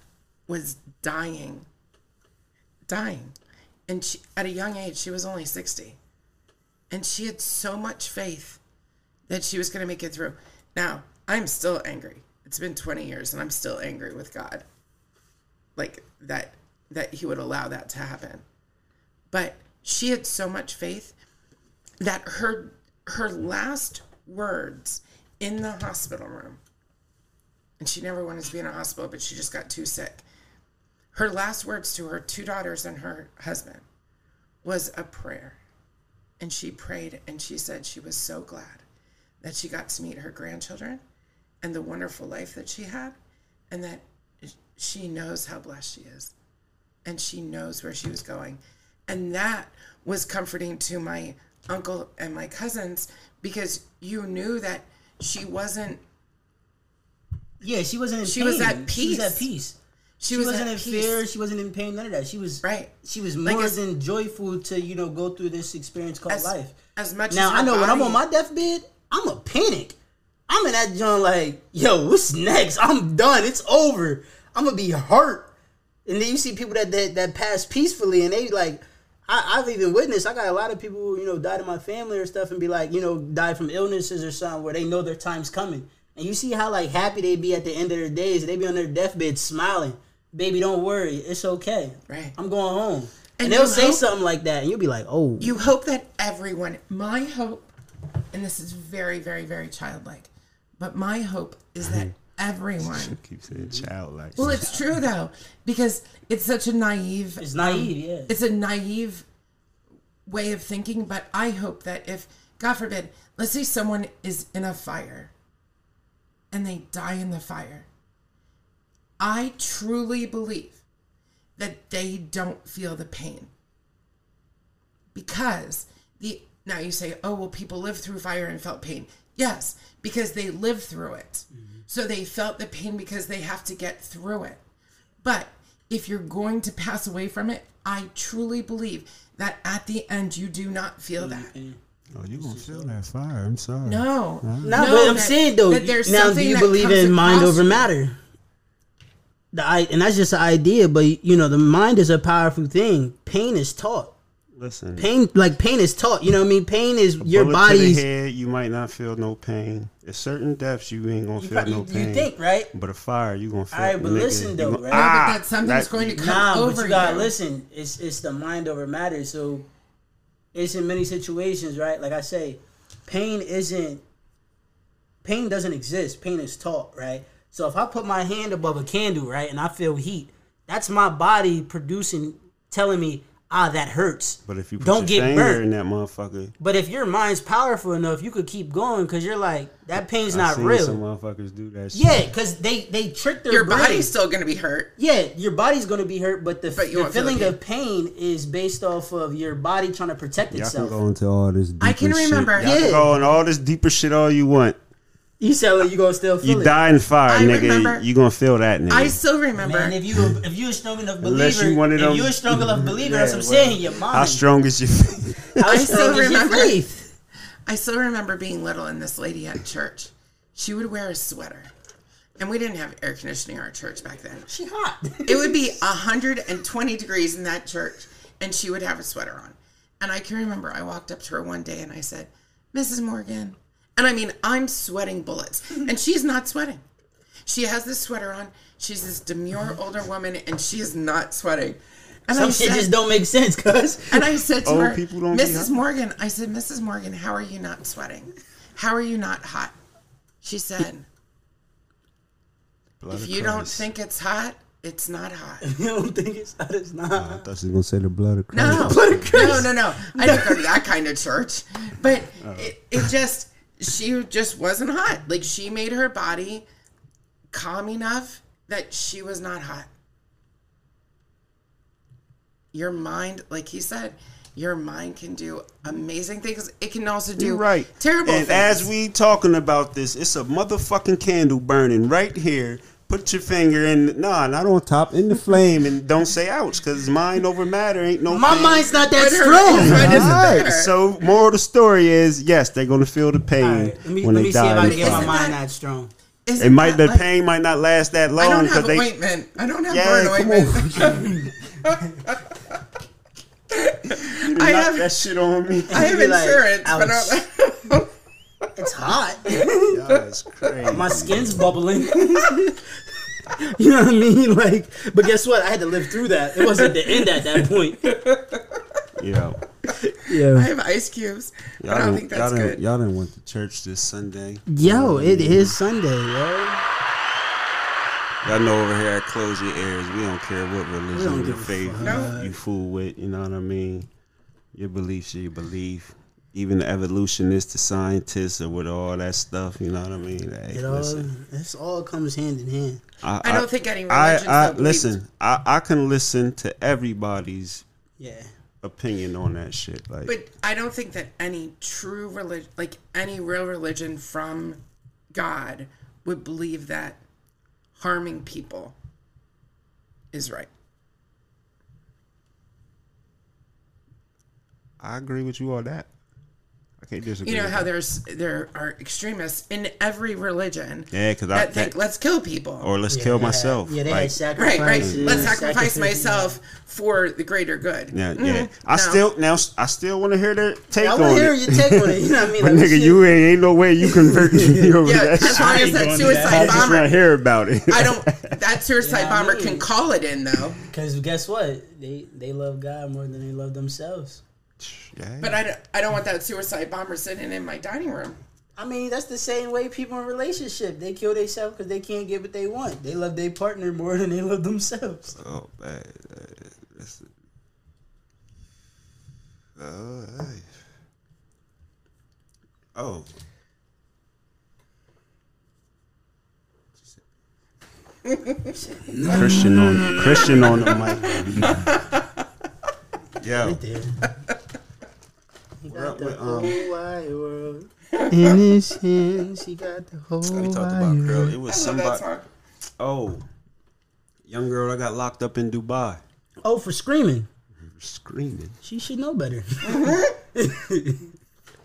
was dying, dying, and she, at a young age, she was only sixty, and she had so much faith that she was going to make it through. Now I'm still angry. It's been twenty years, and I'm still angry with God, like that that He would allow that to happen. But she had so much faith that her her last words in the hospital room and she never wanted to be in a hospital, but she just got too sick. Her last words to her two daughters and her husband was a prayer. And she prayed and she said she was so glad that she got to meet her grandchildren and the wonderful life that she had, and that she knows how blessed she is. And she knows where she was going. And that was comforting to my uncle and my cousins because you knew that she wasn't Yeah, she wasn't in She pain. was at peace. She was at peace. she, She, was wasn't in peace. fear. She wasn't in pain. None of that. She was Right. She was Like more as- than joyful to you know go through this experience called as, life. as much Now as I know when I'm on my deathbed, I'm a panic. I'm in that joint like, yo, what's next? I'm done. It's over. I'm gonna be hurt. And then you see people that that, that pass peacefully, and they like, I, I've even witnessed. I got a lot of people, who, you know, died in my family or stuff, and be like, you know, died from illnesses or something where they know their time's coming. And you see how like happy they be at the end of their days. They be on their deathbed smiling. Baby, don't worry, it's okay. Right. I'm going home. And, And they'll say hope- something like that, and you'll be like, oh, you hope that everyone my hope and this is very very very childlike but my hope is that everyone. Keep saying childlike. well it's true though because it's such a naive it's naive, yeah. it's a naive way of thinking but i hope that if god forbid let's say someone is in a fire and they die in the fire i truly believe that they don't feel the pain. Because the now you say oh well people lived through fire and felt pain. Yes because they lived through it mm-hmm. So they felt the pain because they have to get through it but if you're going to pass away from it i truly believe that at the end you do not feel that Oh, you gonna feel that fire? I'm sorry. no No, no, but I'm that- saying though, that now do you believe in mind over you. matter? The I, and that's just an idea, but you know, the mind is a powerful thing. Pain is taught. Listen, Pain, like pain, is taught. You know what I mean? Pain is your bullet to the body's. head, you might not feel no pain. At certain depths, you ain't gonna You, feel probably- no you pain. think, right? But a fire, you gonna feel. Alright, but nigga, listen you though, gonna- right? No, Ah, but that something's that- going to come Nah, over but you gotta you. listen. It's it's the mind over matter. So it's in many situations, right? Like I say, pain isn't pain doesn't exist. Pain is taught, right? So if I put my hand above a candle, right, and I feel heat, that's my body producing, telling me, ah, that hurts. But if you put don't your get finger burnt. in that motherfucker, But if your mind's powerful enough, you could keep going because you're like that pain's I not seen real. Some motherfuckers do that. Shit. Yeah, because they they trick their your brain. body's still going to be hurt Yeah, your body's gonna be hurt, but the, But the won't feel the feeling pain. of pain is based off of your body trying to protect Y'all itself. can go into all this. Deeper I can remember- Shit. Y'all Yeah. can go on all this deeper shit all you want. You sound like you gonna still feel You it. die in fire, I nigga. remember- you gonna feel that, nigga. i still remember Man, if you if you a strong enough Unless believer, you one of them- if you a strong enough believer, that's what I'm well, saying. Your mind. How strong is your faith? I still remember. I still remember being little and this lady at church. She would wear a sweater. And we didn't have air conditioning in our church back then. She hot. It would be 120 degrees in that church, and she would have a sweater on. And I can remember I walked up to her one day and I said, Mrs. Morgan. And I mean, I'm sweating bullets, and she's not sweating. She has this sweater on. She's this demure mm-hmm. older woman, and she is not sweating. And Some I shit said, just don't make sense, cuz. and I said to Old her, people don't be Mrs. Morgan, I said, Mrs. Morgan, how are you not sweating? How are you not hot? She said, Blood if of you don't think it's hot, it's not hot. you don't think it's hot? It's not. I thought she was gonna say the blood of Christ. No, Blood of Christ. no, no, no. I didn't go to that kind of church. But Oh. it, it just, she just wasn't hot. Like she made her body calm enough that she was not hot. Your mind, like he said, your mind can do amazing things. It can also do You're right. terrible And things. as we talking about this, it's a motherfucking candle burning right here put your finger in. Nah, not on top, in the flame, and don't say ouch, because mind over matter ain't no. My pain. mind's not that strong. his mind isn't Alright, better. So, moral of the story is yes, they're gonna feel the pain Alright, let me, when let they me see if. I can get my mind that strong. Isn't It might the like- pain might not last that I long don't because have they. ointment. I don't have Yeah, burn come ointment. You I have- that shit on me. I have Be like, insurance, but ouch. I It's hot. That's crazy. my skin's bubbling. you know what I mean? Like, but guess what? I had to live through that. It wasn't the end at that point. Yeah. I Yeah. have ice cubes. but I don't think that's y'all good. Didn't, y'all didn't went to church this Sunday. Yo, it is Sunday, yo. Y'all know over here at Close Your Ears, we don't care what don't religion or give a faith fuck. No. you fool with. You know what I mean? Your beliefs are your belief. Even the evolutionists, the scientists, or with all that stuff. You know what I mean? Hey, It all, listen, this all comes hand in hand. I, I don't think any I, religion's I so listen. I, I can listen to everybody's Yeah. opinion on that shit. Like, But I don't think that any true religion, like any real religion from God, would believe that harming people is right. I agree with you on that. I can't disagree. You know how that. there's there are extremists in every religion Yeah, because I that think that, let's kill people. or let's Yeah, kill myself. yeah, they like, had sacrifices. right, right. Let's sacrifice sacrifices. myself for the greater good. Yeah, yeah. Mm-hmm. I No. still now I still want to hear their take Yeah, I want to hear it. your take on it. You know what I mean? But Like, nigga, shit. you ain't, ain't no way you convert me over Yeah, that as shit. long as that I suicide just want bomber, to hear about it. I don't. That suicide Yeah, I bomber mean- can call it in though. Because guess what? They they love God more than they love themselves. Yeah. But I don't, I don't want that suicide bomber sitting in my dining room. I mean, that's the same way people in relationship they kill themselves because they can't get what they want. They love their partner more than they love themselves. Oh, man. That's- Oh, hey. Oh. Christian on Christian on the mic. Yo, There. He We're got the whole um, wide world in his hands. He got the whole we talked about girl. It was I love that somebody. Oh, young girl I got locked up in Dubai, Oh, for screaming. screaming. She should know better.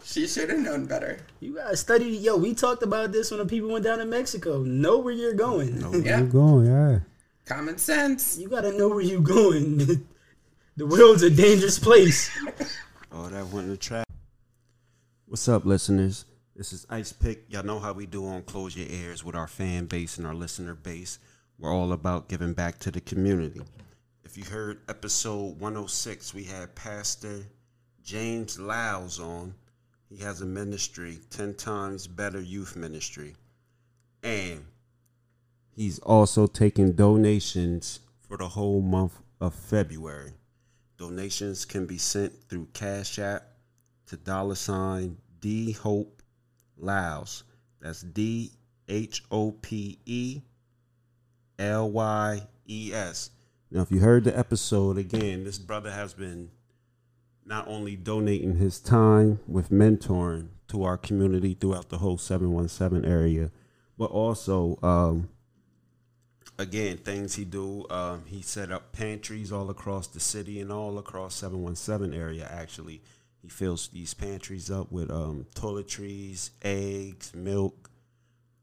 She should have known better. You gotta study. Yo, we talked about this when the people went down to Mexico. Know where you're going. Know Yeah, you're going, yeah. common sense. You gotta know where you're going. the world's a dangerous place. Oh, that went in the trap. What's up, listeners? This is Ice Pick. Y'all know how we do on Close Your Ears with our fan base and our listener base. We're all about giving back to the community. If you heard episode 106, we had Pastor James Lyles on. He has a ministry, 10 times better youth ministry. And he's also taking donations for the whole month of February. Donations can be sent through Cash App to dollar sign D Hope Lyles. That's D H O P E L Y E S. Now, if you heard the episode again, this brother has been not only donating his time with mentoring to our community throughout the whole 717 area, but also um, again, things he do. Um, he set up pantries all across the city and all across 717 area. Actually, he fills these pantries up with um, toiletries, eggs, milk.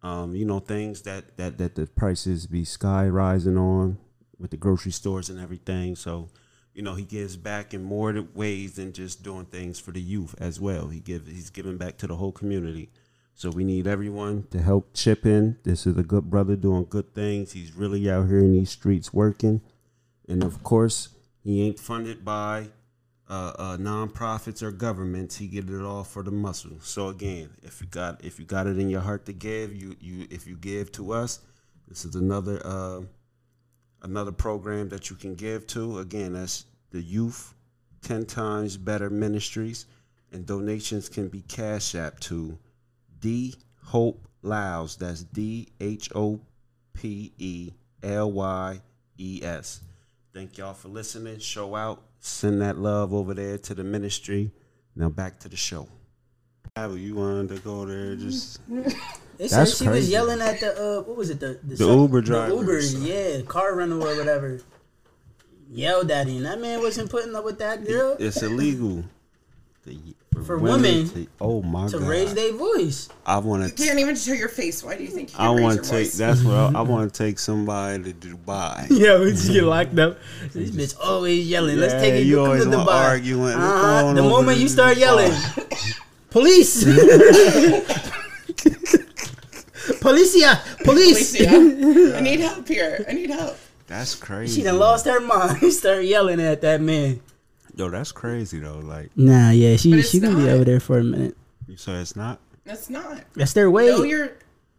Um, you know, things that, that that the prices be sky rising on with the grocery stores and everything. So, you know, he gives back in more ways than just doing things for the youth as well. He give he's giving back to the whole community. So we need everyone to help chip in. This is a good brother doing good things. He's really out here in these streets working. And of course, he ain't funded by uh, uh, nonprofits or governments. He get it all for the muscle. So again, if you got if you got it in your heart to give, you you if you give to us, this is another uh, another program that you can give to. Again, that's the Youth Ten Times Better Ministries, and donations can be cash app to D Hope Lyles. That's D H O P E L Y E S. Thank y'all for listening. Show out. Send that love over there to the ministry. Now back to the show. Abby, you wanted to go there just They said That's she was yelling at the uh, what was it the The Uber driver the Uber, or yeah, car rental or whatever. Yelled at him. That man wasn't putting up with that girl It's illegal to- For women to- oh my to god! raise their voice. I want to. You to. can't even show your face. Why do you think you I can raise want to take. voice? That's what I, I want to take somebody to Dubai. Yeah, we just get locked up. This bitch always yelling. Let's take it. you come always to want Dubai. arguing. Uh-huh. The moment to you start yelling, police, policia, police. Alicia, I need help here. I need help. That's crazy. She done lost her mind. Started yelling at that man. Yo, that's crazy though. Like, Nah, yeah, But she she gonna be over there for a minute. So it's not. That's not. That's their way. No, you're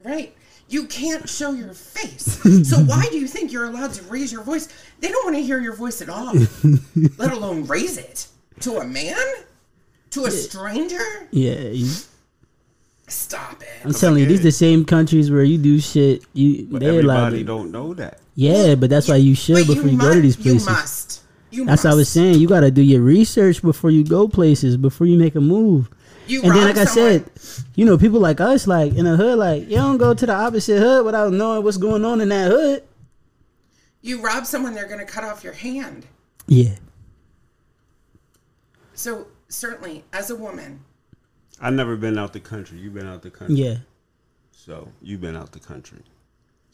right. You can't show your face. So why do you think you're allowed to raise your voice? They don't want to hear your voice at all, let alone raise it to a man, to a stranger. yeah, Stop it. I'm telling you, these are the same countries where you do shit. You But they allowed. everybody don't know that. Yeah, but that's why you should But before you, go to these places. You must. You That's what I was saying. You got to do your research before you go places, before you make a move. You and then, rob like I said, you know, people like us, like in a hood, like you don't go to the opposite hood without knowing what's going on in that hood. you rob someone, they're going to cut off your hand. Yeah, So certainly, as a woman, I've never been out the country. You've been out the country. yeah. So you've been out the country.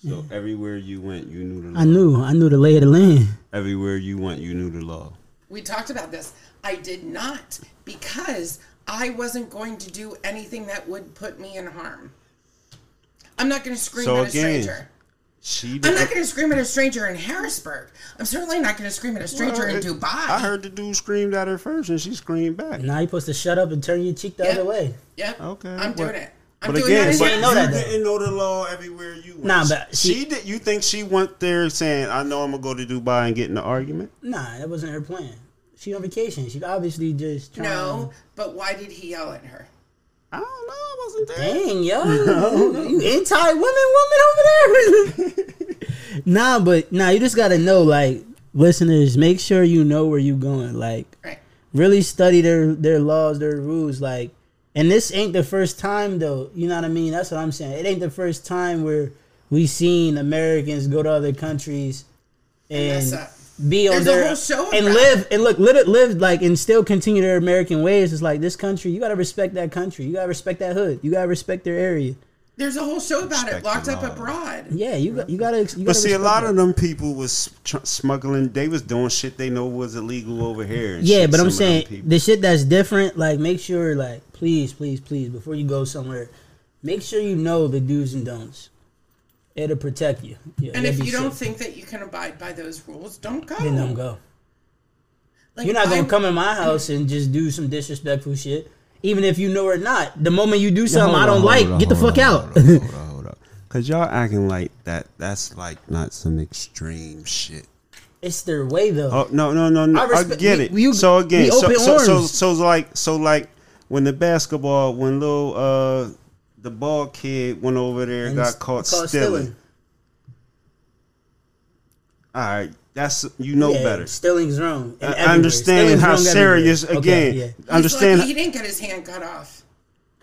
So everywhere you went, you knew the law. I knew, I knew the lay of the land. Everywhere you went, you knew the law. we talked about this. I did not because I wasn't going to do anything that would put me in harm. I'm not going to scream So at a stranger. She I'm not going to scream at a stranger in Harrisburg. I'm certainly not going to scream at a stranger in Dubai. I heard the dude screamed at her first, and she screamed back. Now you're supposed to shut up and turn your cheek the Yeah. other way. Yep. Okay, I'm but- doing it. I'm but again, that. but in know you that, though. didn't know the law everywhere you went. Nah, but she, she- did. You think she went there saying, "I know I'm gonna go to Dubai and get in an argument"? Nah, that wasn't her plan. She on vacation. She obviously just trying. No, but why did he yell at her? I don't know. I wasn't there. Dang, yo, you anti women, woman over there. nah, but nah, you just gotta know, like, listeners, make sure you know where you're going. Like, Right. really study their their laws, their rules. Like, and this ain't the first time though. You know what I mean? That's what I'm saying. It ain't the first time where we seen Americans go to other countries and, up. be on their and live it. and look, live, live like and still continue their American ways. It's like this country. You gotta respect that country. You gotta respect that hood. You gotta respect their area. There's a whole show about it, locked up abroad. Yeah, you got you gotta. You gotta But see, a lot that. of them people was tr- smuggling. They was doing shit they know was illegal over here. and Yeah, shit, but I'm some of them saying the shit that's different. Like, make sure, like, please, please, please, before you go somewhere, make sure you know the do's and don'ts. It'll protect you. Yeah, And if be you don't safe. think that you can abide by those rules, don't go. then don't go. Like, You're not gonna I- come in my house and just do some disrespectful shit, even if you know or not. The moment you do something I don't like, get the fuck out. Cause y'all acting like that. That's like not some extreme shit. it's their way though. Oh no no no no! I I, respect- get it. we- so again, so so, so so like so like when the basketball when little uh the ball kid went over there and got caught, caught stealing. All right, that's you know Yeah, better. Stealing's wrong. I everywhere. understand Stealing's how serious everywhere. Okay, again. yeah. Understand? lucky he didn't get his hand cut off.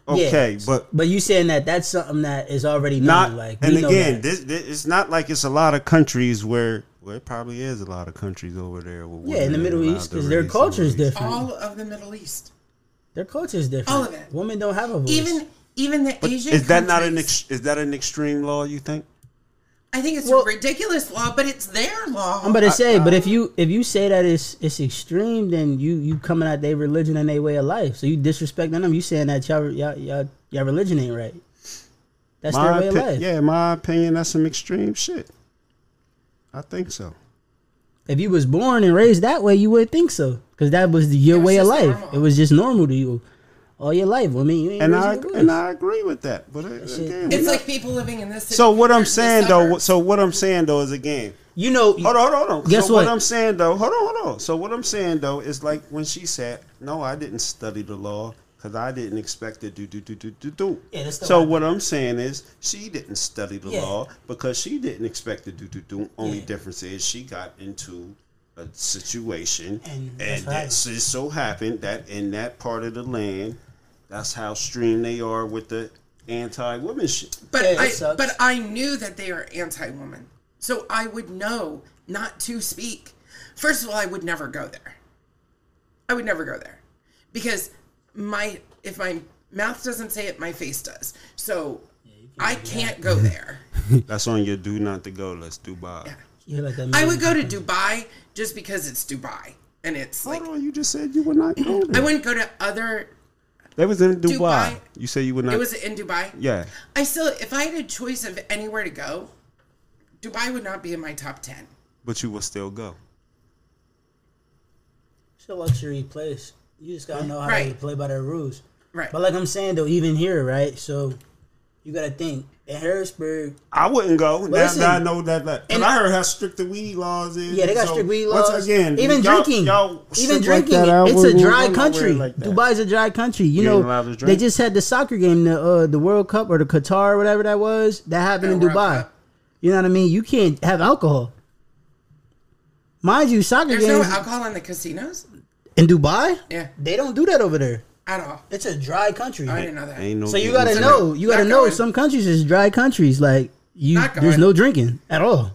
okay, Yeah, but but you saying that that's something that is already known. not like, and again this, this it's not like it's a lot of countries where well it probably is a lot of countries over there where yeah, in the Middle East because their culture is different. All of the Middle East, Their culture is different. All of it. Women don't have a voice. even even the But Asian. is that not an ex, is that an extreme law you think I think it's Well- a ridiculous law, but it's their law. I'm about to say, but if you if you say that it's it's extreme, then you you coming at their religion and their way of life. So you disrespecting them. You saying that y'all y'all y'all, y'all religion ain't right. That's their my way of life. yeah in my opinion that's some extreme shit I think so If you was born and raised that way, you would think so, because that was the, your It was way of life. normal. It was just normal to you all your life. I mean, you ain't and I your and I agree with that but shit- again, it's like not- people living in this. City so what I'm compared to the saying though so what I'm saying though is again you know, Hold on, hold on, hold on. Guess so what? what? I'm saying though, hold on, hold on. So what I'm saying though is like when she said, "No, I didn't study the law because I didn't expect it to do do do do do." Yeah, that's the so lie. what I'm saying is she didn't study the Yeah. law because she didn't expect it to do do do. Only Yeah. difference is she got into a situation, And and, that's it right. just so happened that in that part of the land, that's how stream they are with the anti-woman shit. But Yeah, I but I knew that they are anti-woman, so I would know not to speak. First of all, I would never go there. I would never go there because my if my mouth doesn't say it, my face does. So I can't go there. That's on your do not to go list, Dubai. You're like I would go to Dubai just because it's Dubai and it's like Hold on, you just said you would not go I wouldn't go to other. That was in Dubai. Dubai. You say you would not. It was in Dubai. yeah. I still, if I had a choice of anywhere to go, Dubai would not be in my top ten. But you will still go. It's a luxury place. You just gotta know how to play by their rules. Right. But like I'm saying though, even here, right? So you gotta think in Harrisburg. I wouldn't go. Now, listen, now I know that. that and- I heard how strict the weed laws is. Yeah, they got so strict weed once laws. again, even y'all- drinking, y'all even strip like drinking. that, it's a dry country. like. Dubai's a dry country. You, You know, ain't allowed to they just had the soccer game, the uh, the World Cup or the Qatar, or whatever that was. That happened Yeah, in Dubai. Cup. You know what I mean? You can't have alcohol. Mind you, soccer There's no alcohol in the casinos in Dubai, Yeah. they don't do that over there. At all. It's a dry country. I didn't know that. Ain't no So you gotta know. You gotta know. going. Some countries is dry countries. Like you, Not there's no drinking at all.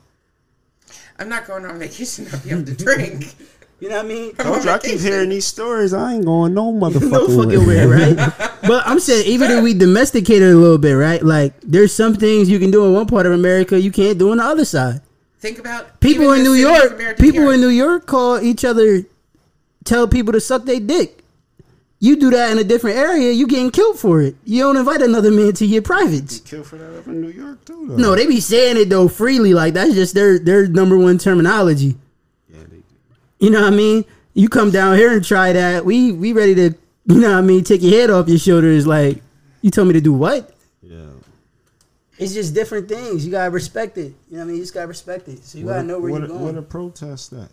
I'm not going on vacation to be able to drink. You know what I mean? it. Told you, I keep hearing these stories. I ain't going no motherfucking no fucking way. way, right? but I'm saying even if we domesticate it a little bit, right? Like there's some things you can do in one part of America you can't do on the other side. Think about People in New York, people here. in New York call each other, tell people to suck their dick. You do that in a different area, you getting killed for it. You don't invite another man to your privates. Kill for that up in New York too. Though. No, they be saying it though freely, like that's just their their number one terminology. Yeah, they, You know what I mean? You come down here and try that. We we ready to, you know what I mean, take your head off your shoulders. Like, you told me to do what? yeah. It's just different things. You gotta respect it. You know what I mean? You just gotta respect it. So you gotta know where what you're a, going. What a protest that?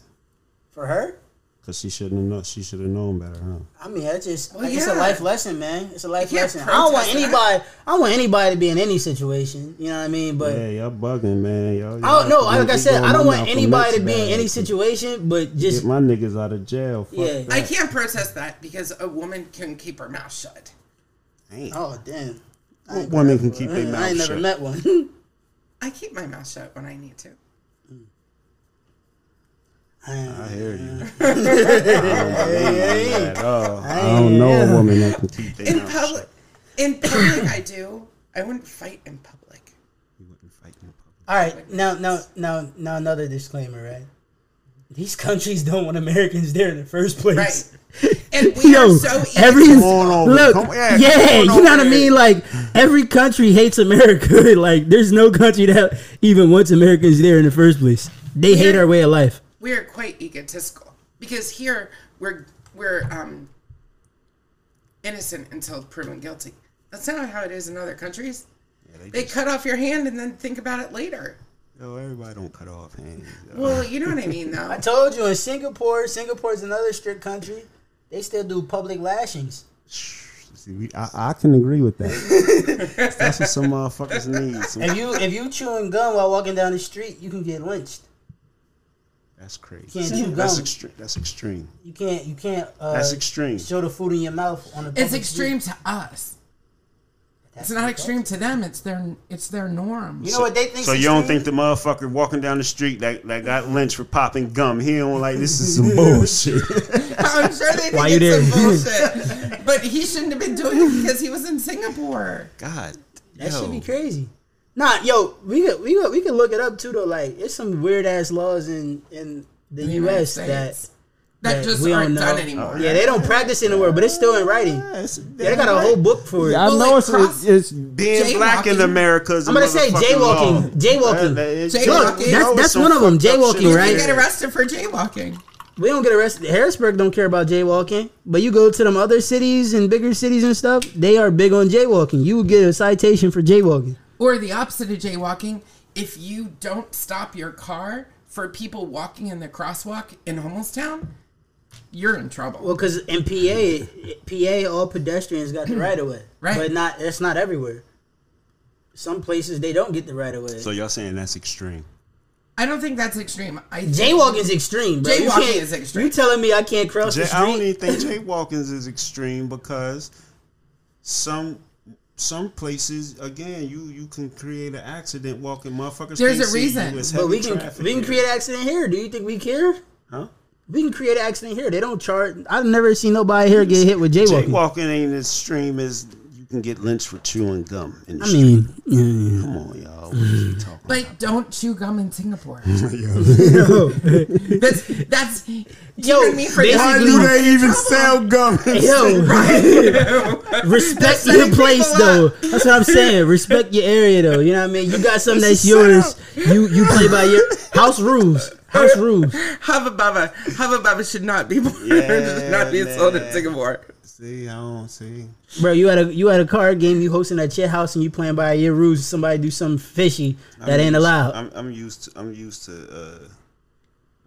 For her? Cause she shouldn't have known. She should have known better, huh? I mean, that's just Well, like, it's a life lesson, man. It's a life lesson. I don't want protest that. anybody. I don't want anybody to be in any situation. You know what I mean? But yeah, y'all bugging, man. Y'all, I don't know. Like I said, I don't want anybody to be in any situation. But Get just my niggas out of jail. Fuck Yeah. that. I can't protest that because a woman can keep her mouth shut. Damn. oh damn. I What woman can keep I their ain't- mouth I ain't never met one. I keep my mouth shut when I need to. I hear you. I don't believe at all. I don't know a woman that can teach. their In public, in public, I do. I wouldn't fight in public. You wouldn't fight in public. All right, now, now, now, now, another disclaimer, right? These countries don't want Americans there in the first place. Right. And we Yo, are so easy. every Come on over. look, Come- yeah, yeah, come on you know what I mean. Like every country hates America. like there's no country that even wants Americans there in the first place. They hate Yeah. our way of life. We are quite egotistical because here we're we're um innocent until proven guilty. That's not how it is in other countries. Yeah, they They just, cut off your hand and then think about it later. yo, everybody don't cut off hands. yo. Well, you know what I mean, though. I told you in Singapore, Singapore's another strict country. They still do public lashings. See, we, I, I can agree with that. That's what some motherfuckers need. Some- If you if you chewing gum while walking down the street, you can get lynched. That's crazy. You can't chew That's gum. extreme. That's extreme. You can't you can't uh, That's extreme. show the food in your mouth on the. It's extreme street. to us. That's It's not the extreme to them. It's their it's their norm. You know what they think? So you don't think the motherfucker walking down the street that, that got lynched for popping gum? He don't like this is some bullshit. I'm sure they think Why it's there? some bullshit. but he shouldn't have been doing it because he was in Singapore. God, That yo. should be crazy. Nah, yo, we could we could, we could look it up too though. Like, it's some weird ass laws in in the, The United U.S. that States. That that just we don't aren't know. done anymore. yeah they don't practice in the but it's still in writing. Yeah, Yeah, they got a whole book for it. I Well, know like it's, cross- it's being black in. America. is a I'm gonna say motherfucking law. jaywalking. Jaywalking. That- that is- Jaywalking. Look, that's- that's one of them, jaywalking, shit right? You get arrested for jaywalking. We don't get arrested. Harrisburg don't care about jaywalking, but you go to them other cities and bigger cities and stuff. They are big on jaywalking. You will get a citation for jaywalking. Or the opposite of jaywalking, if you don't stop your car for people walking in the crosswalk in Hummelstown, you're in trouble. Well, because in PA, PA, all pedestrians got the right of way, Right. But not that's not everywhere. Some places they don't get the right of way. So y'all saying that's extreme? I don't think that's extreme. I think- Jaywalking's extreme, bro. Jaywalking is extreme. You telling me I can't cross Jay, the street? I don't street? even think jaywalking is extreme because some some places again you you can create an accident walking motherfuckers. There's can't a see you. reason. It's But we can we can create an accident here. Do you think we care? Huh? We can create an accident here. They don't charge. I've never seen nobody here get hit with jaywalking. Jaywalking ain't as extreme as you can get lynched for chewing gum. In the I street. mean, yeah. come on, y'all. What are you mm. talking Like, don't chew gum in Singapore. Yo, That's that's. Do you know what For Why the- do they even sell gum? yo, respect your setting place people though. up. That's what I'm saying. Respect your area though. You know what I mean? You got something that's yours. You you play by your house rules. House rules. Hubba Bubba. Hubba Bubba should not be born. Yeah, should not be sold in man. Singapore. See, I don't see. Bro, you had a you had a card game. You hosting at your house and you playing by your rules. Somebody do something fishy that I'm ain't used- allowed. I'm, I'm used to. I'm used to. uh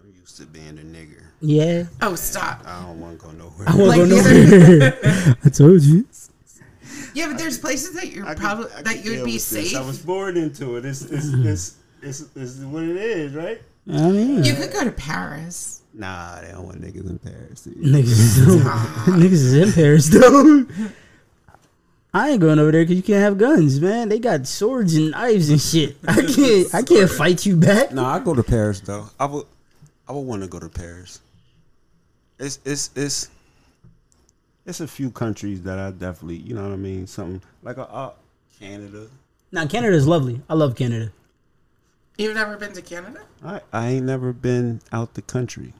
I'm used to being a nigger. yeah, Oh, stop. I don't want to go nowhere. I want to Like go nowhere. I told you. Yeah, but there's places that you're probably could that you'd be with this. safe. I was born into it. It's it's, Mm-hmm. it's it's it's what it is, right? I mean, You could go to Paris. Nah, they don't want niggas in Paris. niggas, is- niggas is in Paris though. I ain't going over there because you can't have guns, man. They got swords and knives and shit. I can't. I can't fight you back. No, I go to Paris though. I would I would want to go to Paris. It's it's it's it's a few countries that I definitely you know what I mean something like a uh, Canada. Now Canada's lovely. I love Canada. You've never been to Canada? I I ain't never been out the country.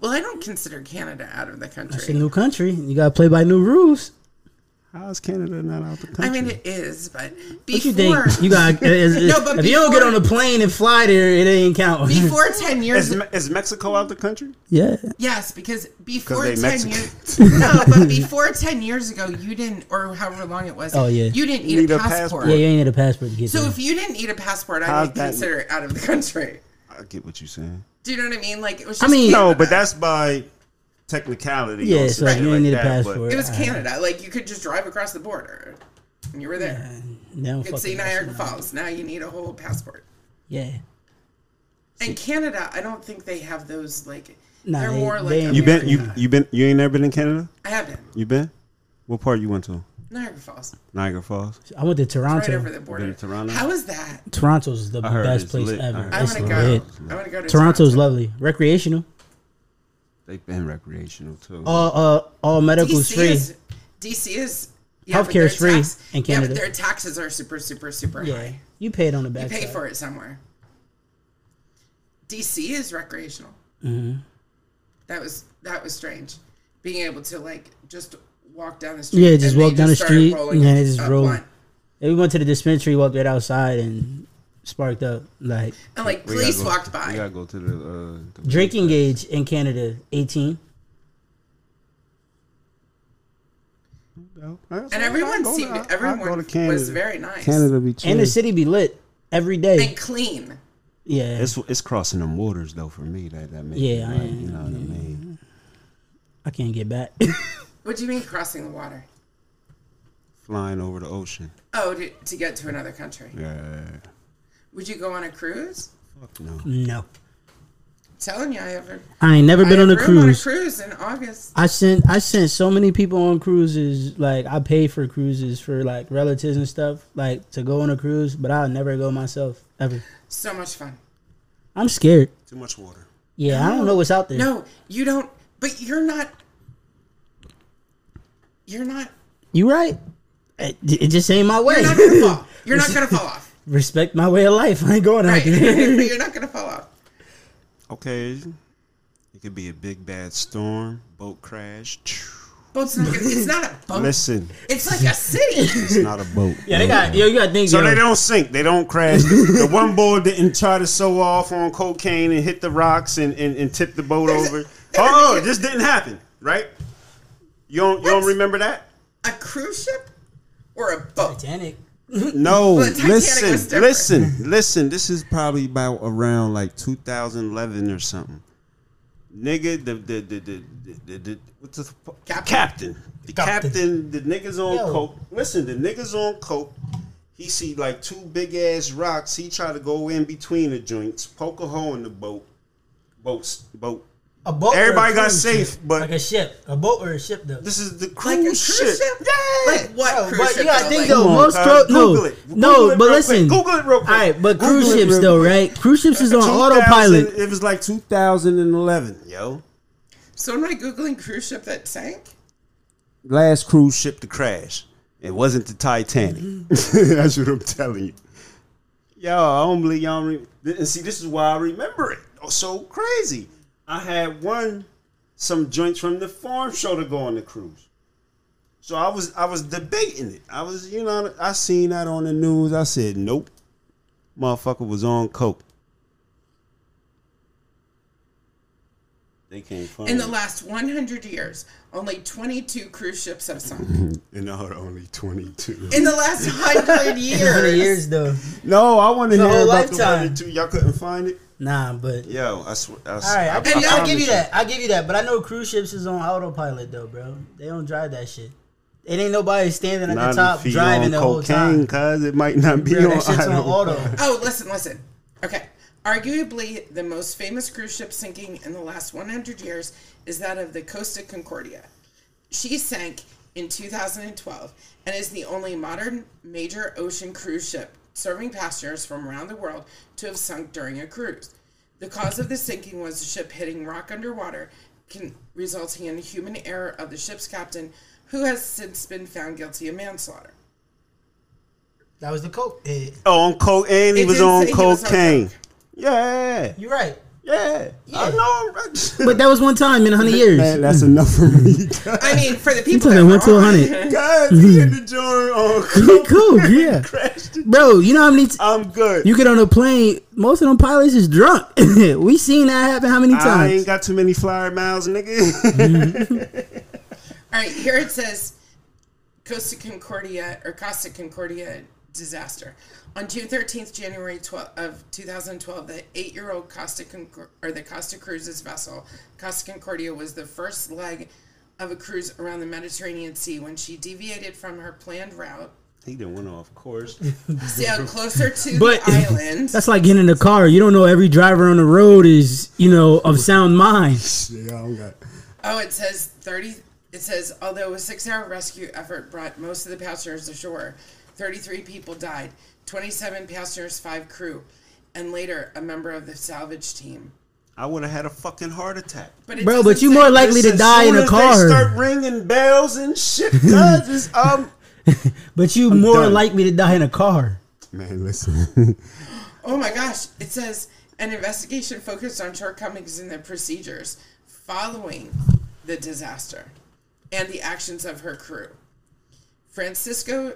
Well, I don't consider Canada out of the country. It's a new country. You gotta play by new rules. How is Canada not out the country? I mean, it is, but What before you think? You got No, but if you don't get on a plane and fly there, it ain't count. before ten years, is, is Mexico out the country? yeah, yes, because before ten Mexican. years, no, but before ten years ago, you didn't, or however long it was. Oh, yeah. you didn't need, Need a a passport. passport. yeah. You ain't need a passport to get So there. if you didn't need a passport, I How's would consider it out of the country. I get what you're saying. Do you know what I mean? Like it was Just I just mean- No, but that's by technicality. Yeah, or so something you ain't need a like that, but- passport. it was Canada. Like you could just drive across the border, and you were there. They don't You could see Niagara shit. Falls. Now you need a whole passport. Yeah, And Canada, I don't think they have those like. Nah, they're they- more they like. ain't- You been you you been you ain't never been in Canada? I have been You been? What part you went to? Niagara Falls, Niagara Falls. I went to Toronto. right Toronto. over the border. Been to Toronto? How is that? Toronto's the I best place lit. Ever. heard I want to go. I want to go to Toronto's Toronto. lovely, recreational. They've been recreational too. All uh, all medical's DC free. is DC is yeah, but Healthcare is free tax- in Yeah, Canada. but their taxes are super, super, super yeah, high. you pay it on the back. You back. pay for it somewhere. DC is recreational. Mm-hmm. That was that was strange. Being able to like just walk down the street. Yeah, just and walk down the street, rolling yeah, they just a roll. blunt. we went to the dispensary, walked right outside, and sparked up. Like And like We police gotta go- walked We by. gotta go to the, uh, the drinking age in Canada, eighteen. And everyone seemed everyone was very nice. Canada be chill. And the city be lit every day. and clean. Yeah, It's it's crossing them waters though for me that that makes Yeah, me I like, am. you know what I mean. I can't get back. What do you mean crossing the water? Flying over the ocean. Oh, to, to get to another country. Yeah. Would you go on a cruise? Fuck no. no, telling you, I ever. I ain't never been had on a room on a cruise. cruise in August. I sent I sent so many people on cruises. Like I pay for cruises for like relatives and stuff, like to go on a cruise. But I'll never go myself ever. So much fun. I'm scared. Too much water. Yeah, I don't know what's out there. No, you don't. But you're not. You're not. You right. It, it just ain't my way. You're not gonna fall. You're not gonna fall off. Respect my way of life. I ain't going out Right. there. you're not gonna fall off. Okay. It could be a big bad storm, boat crash. Boat's not. Gonna, it's not a boat. Listen, It's like a city. it's not a boat. yeah, they got yo. You got to think. So yo, they don't sink. They don't crash. the one boy didn't try to sew off on cocaine and hit the rocks and, and, and tip the boat There's over. there Oh, is- this didn't happen, right? You don't you don't remember that? a cruise ship or a boat. Titanic. No, Well, Titanic listen, listen, listen. This is probably about around like 2011 or something. Nigga, the the the the, the, the, what's the Captain. captain? The Captain. captain. The niggas on Yo. coke. Listen, the niggas on coke. He see like two big ass rocks. He try to go in between the joints, poke a hole in the boat. Boats, boat A boat. or a Everybody got cruise safe, ship? but- like a ship, a boat or a ship though. This is the Like a cruise cruise ship. ship? Yeah. Like what Bro, cruise but ship? you gotta think Like- though, most cuz. cro- no, Google it. Google no, it but real listen, quick. Google it real quick. All right, but Google cruise it ships though, right? Cruise ships is on autopilot. It was like 2011, yo. So am I googling cruise ship that sank? Last cruise ship to crash. It wasn't the Titanic. Mm-hmm. That's what I'm telling you. Yo, I don't believe y'all. Re- and see, this is why I remember it. Oh, so crazy. I had one some joints from the farm show to go on the cruise. So I was I was debating it. I was, you know, I seen that on the news. I said, nope. Motherfucker was on coke. They can't find In the it. last 100 years, only 22 cruise ships have sunk. And are only 22. In the last 100 years. years though. No, I want to The hear about the lifetime. one or. Y'all couldn't find it. Nah, but Yo, I swear. I, all right, I, I, give, I I give you promise that. I give you that. But I know cruise ships is on autopilot though, bro. They don't drive that shit. It ain't nobody standing at Not the top if he driving on the whole cocaine, time. cause it might not be Bro, on that shit's on auto. auto. Oh, listen, listen. Okay. Arguably, the most famous cruise ship sinking in the last 100 years is that of the Costa Concordia. She sank in 2012 and is the only modern major ocean cruise ship serving passengers from around the world to have sunk during a cruise. The cause of the sinking was the ship hitting rock underwater, can, resulting in the human error of the ship's captain, who has since been found guilty of manslaughter. That was the coke. Eh, Oh, on coke, and he was on say he was on cocaine. Yeah, You're right. Yeah, I know. But that was one time in a hundred years. Man, that's enough for me. I mean, for the people talking that one to a were oh, on hundred? it, Guys, he in the joint on coke. cool, yeah. Crashed. Bro, you know how many t- I'm good. you get on a plane? Most of them pilots is drunk. we seen that happen how many times? I ain't got too many flyer miles, nigga. Mm-hmm. All right, here it says Costa Concordia or Costa Concordia disaster. On June 13th, January 12 of 2012, the eight-year-old Costa Concor- or the Costa Cruises vessel Costa Concordia was the first leg of a cruise around the Mediterranean Sea when she deviated from her planned route, he done went off course. sailed closer to But the island. that's like getting in a car. You don't know every driver on the road is, you know, of sound mind. yeah, I don't got. Oh, it says 30. It says, although a six hour rescue effort brought most of the passengers ashore, 33 people died, 27 passengers, 5 crew, and later a member of the salvage team. I would have had a fucking heart attack. But Bro, but you say- more likely to die in a car. They start ringing bells and shit. Cause it's, um, But you more done. likely to die in a car. man, listen. Oh my gosh. It says, an investigation focused on shortcomings in the procedures following the disaster and the actions of her crew. Francisco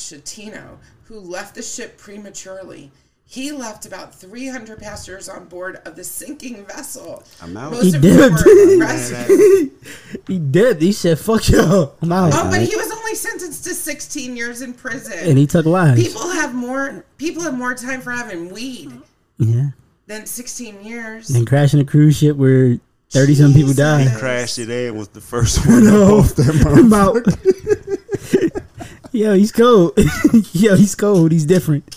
Schettino, who left the ship prematurely, he left about 300 passengers on board of the sinking vessel. I'm out. Most He of whom dipped. were rescued. He did. He said, "Fuck y'all, I'm out." Oh, but he was only sentenced to 16 years in prison. and he took lives. people have more people have more time for having weed yeah. than 16 years. And crashing a cruise ship where thirty some people died. He crashed it in was the first one No. off that I'm motherfucker. out. Yo, he's cold. Yo, he's cold. He's different.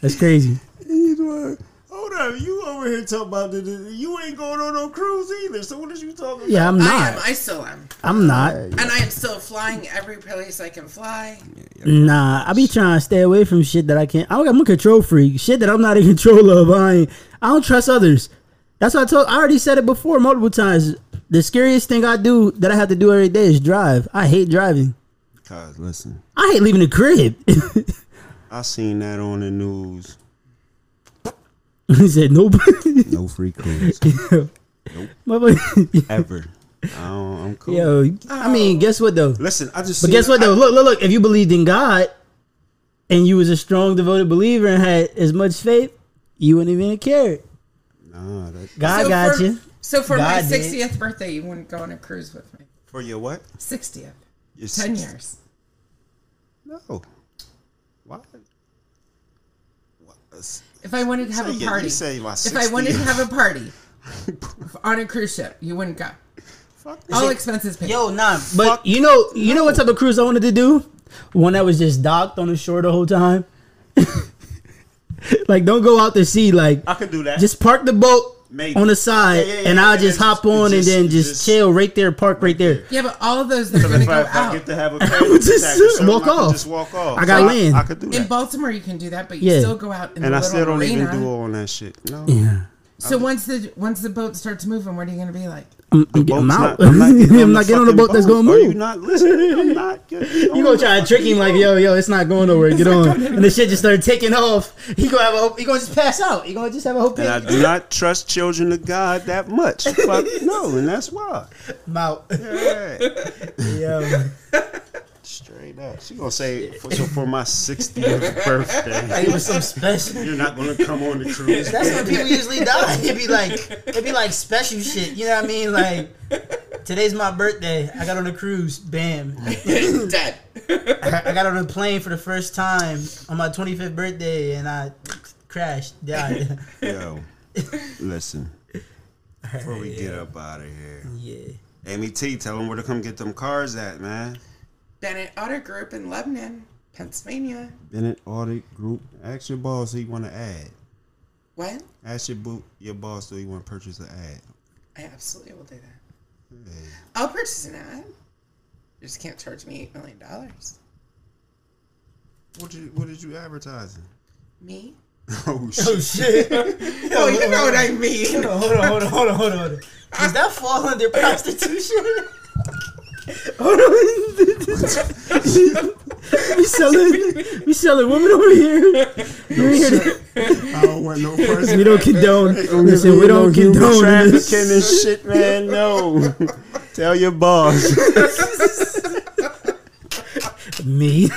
That's crazy. He's Hold up, you over here talking about the, the- you ain't going on no cruise either. So what is you talking about? Yeah, I'm not. I am. not. I still am. I'm not. And I am still flying every place I can fly. Nah, I be trying to stay away from shit that I can't. I'm I'm a control freak. Shit that I'm not in control of. I ain't, I don't trust others. That's what I told. I already said it before multiple times. The scariest thing I do that I have to do every day is drive. I hate driving. Cause listen, I hate leaving the crib. I seen that on the news. he said nope. No free cruise Motherfucker- ever. I I'm cool. Yo, I mean, guess what though? Listen, I just. But guess what though? Look, look, look. If you believed in God and you was a strong, devoted believer and had as much faith, you wouldn't even care. Nah, that, God so got for, you. So for my God did. 60th birthday, you wouldn't go on a cruise with me. for your what? 60th. Your 10 years. No. Why? What? If I wanted to have Say a party, say if I wanted to have a party on a cruise ship, you wouldn't go. Fuck All it- expenses paid. Yo, nah. But Fuck you know, you know what type of cruise I wanted to do? One that was just docked on the shore the whole time. like, don't go out to sea. Like, I could do that. just park the boat, Maybe. on the side, Yeah, yeah, and I'll yeah, just just- hop on just- and then just, just- chill right there, park right there. Yeah, but all of those they're gonna if go I, if I get to have a would panic just attack or something, walk off. Just walk off. I got So land. I, could do that. In. Baltimore, you can do that, but you Yeah. still go out in And the I still don't arena. even do all that shit. No. Yeah. So once the once the boat starts moving, what are you gonna be like? I'm, I'm, Boat's I'm out. not- I'm not getting on I'm the not getting on the fucking boat that's gonna Are you move. not listening? I'm not getting You gonna try to trick him like, yo, yo, it's not going nowhere. Get on, and the shit just started taking off. He gonna have a, he gonna just pass out. He gonna just have a whole And I do not trust children of God that much. Fuck no, and that's why. I'm out. Yeah. Yo, Straight up. She gonna say for, so for my 60th birthday, it was some special. you're not gonna come on the cruise. That's when people usually die. It'd be like it'd be like special shit. You know what I mean? Like today's my birthday. I got on a cruise. Bam. Dead. I I got on a plane for the first time on my 25th birthday, and I crashed, died. Yo, listen. Before we get up out of here, yeah. Amy T, tell them where to come get them cars at, man. Bennett Auto Group in Lebanon, Pennsylvania. Bennett Audit Group. Ask your boss who you want to add. What? Ask your bo- your boss who you want to purchase an ad. I absolutely will do that. I'll purchase an ad. You just can't charge me eight million dollars. What did you, what did you advertising? Me? Oh, oh shit! Oh shit. Oh, you know what I mean. Hold on, hold on, hold on, hold on, hold on. Does that fall under prostitution? Hold on. we selling, we selling women over here. We, here I don't want no person. we don't condone. They Listen, we don't no human condone trafficking this. and shit, man. No, tell your boss. Me.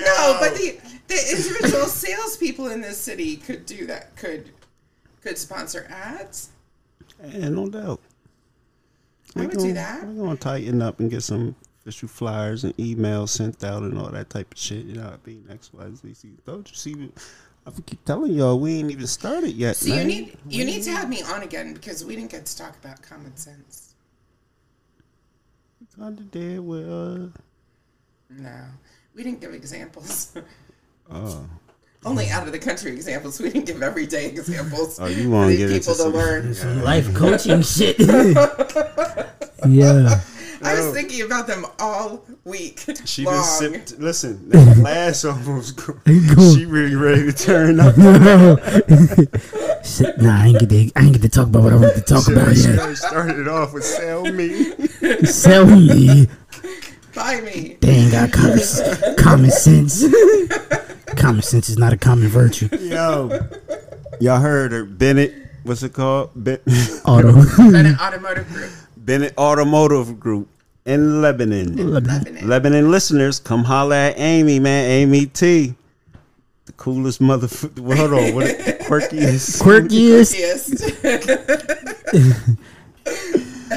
No, but the the individual salespeople in this city could do that. Could could sponsor ads. Yeah, no doubt. We would do gonna- that. We're gonna tighten up and get some official flyers and emails sent out and all that type of shit. You know, I mean, X, Y, Z. See, Don't you see? I keep telling y'all we ain't even started yet, So you man. need you need to have me on again because we didn't get to talk about common sense. Kinda did with uh. No, we didn't give examples. Oh, Only out of the country examples. We didn't give everyday examples. Oh, you wanna these get into people to some- learn? Life coaching shit. yeah. I was thinking about them all week she long. been sipped. Listen, that glass almost. Go, she really ready to turn up. Shit, Nah, I ain't get to, I ain't get to talk about what I want to talk about She yet. started off with sell me. Sell me. Buy me. They ain't got common, common sense. common sense is not a common virtue. Yo, y'all heard her Bennett. What's it called? Ben- Auto. Bennett Automotive Group. Bennett Automotive Group in Lebanon. Lebanon. Lebanon listeners, come holla at Amy, man. Amy T. The coolest motherfucker. Well, hold on. What quirkiest? Quirkiest. Yes.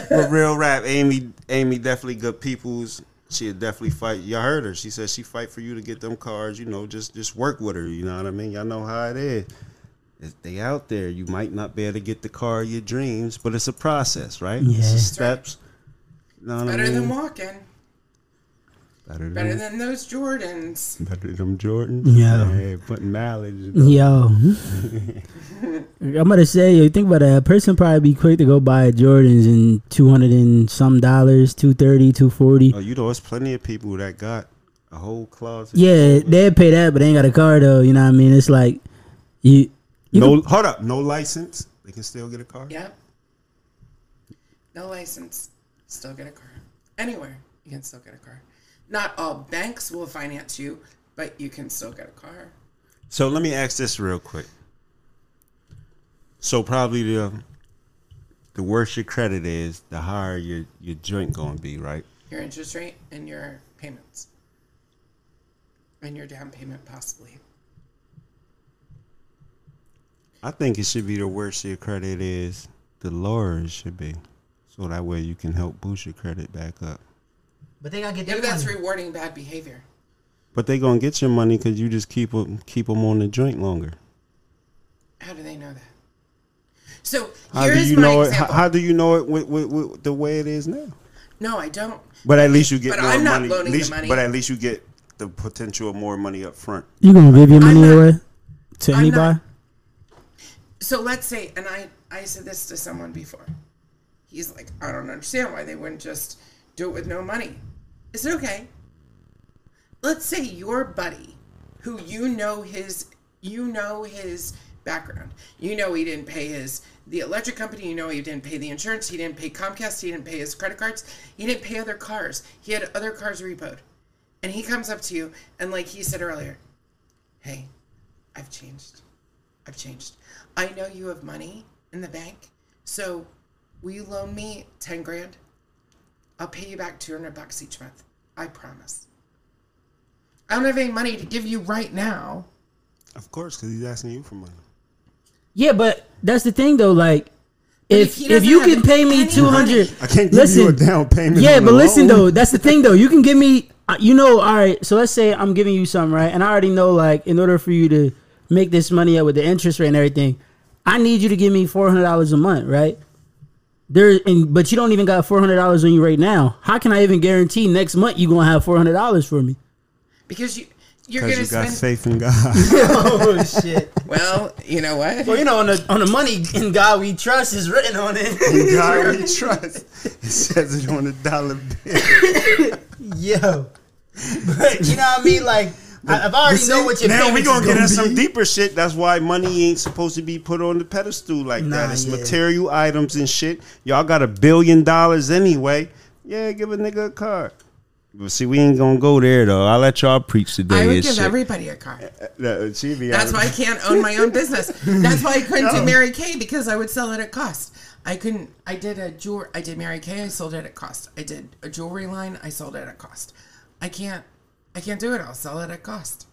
But real rap. Amy Amy definitely good people's. She'll definitely fight. Y'all heard her. She said she fight for you to get them cars. You know, just just work with her. You know what I mean? Y'all know how it is. If they out there, you might not be able to get the car of your dreams, but it's a process, right? It's Yeah. a steps. You know what Better I mean? than walking. Better than Better than those Jordans. better than them Jordans. Yeah. Hey, putting mileage. in Yo. I'm gonna say, you think about that. A person probably be quick to go buy Jordans in two hundred and some dollars, 230 240 Oh, you know, there's plenty of people that got a whole closet. Yeah, they'd pay that, but they ain't got a car though. You know what I mean? It's like you. you no, hold up, no license. They can still get a car. Yep. No license. Still get a car. Anywhere, you can still get a car. Not all banks will finance you, but you can still get a car. So let me ask this real quick. So probably the the worse your credit is, the higher your your joint gonna be, right? Your interest rate and your payments. And your down payment, possibly. I think it should be the worse your credit is, the lower it should be. So that way you can help boost your credit back up. But they gotta get Yeah, but that's rewarding bad behavior. But they gonna get your money because you just keep them keep them on the joint longer. How do they know that? So How here do you my know it? How, example. how do you know it with, with, with the way it is now? no, I don't. But at least you get But more I'm not money. loaning at the least, money. But at least you get the potential of more money up front. You gonna give your money not- away to I'm anybody. not- So let's say, and I, I said this to someone before. He's like, I don't understand why they wouldn't just do it with no money. I it okay. Let's say your buddy, who you know his, you know his background. You know he didn't pay his the electric company. You know he didn't pay the insurance. He didn't pay Comcast. He didn't pay his credit cards. He didn't pay other cars. He had other cars repoed, and he comes up to you and like he said earlier, hey, I've changed. I've changed. I know you have money in the bank, so will you loan me 10 grand? I'll pay you back 200 bucks each month. I promise. I don't have any money to give you right now. Of course, because he's asking you for money. Yeah, but that's the thing though. Like, if if if, you can pay me any two hundred, I can't give listen, you a down payment. Yeah, on but listen loan. though, that's the thing though. You can give me, uh, you know, all right. So let's say I'm giving you something, right? And I already know, like, in order for you to make this money up with the interest rate and everything, I need you to give me four hundred dollars a month, right? There, and but you don't even got four hundred dollars on you right now. How can I even guarantee next month you gonna have four hundred dollars for me? Because you you're gonna Because you got spend faith in God. oh shit! well, you know what? Well, you know, on the on the money in God we trust is written on it. In God we trust. It says it on the dollar bill. Yo, but you know what I mean? Like, I, if I already know what your now we payments gonna get gonna into some deeper shit. That's why money ain't supposed to be put on the pedestal like Nah, that. It's yeah. material items and shit. Y'all got a billion dollars anyway. Yeah, give a nigga a car. But see, we ain't gonna go there though. I'll let y'all preach today. I would give shit. everybody a car. Uh, she That's out- why I can't own my own business. That's why I couldn't do Mary Kay because I would sell it at cost. I couldn't. I did a jewel. I did Mary Kay. I sold it at cost. I did a jewelry line. I sold it at cost. I can't. I can't do it. I'll sell it at cost.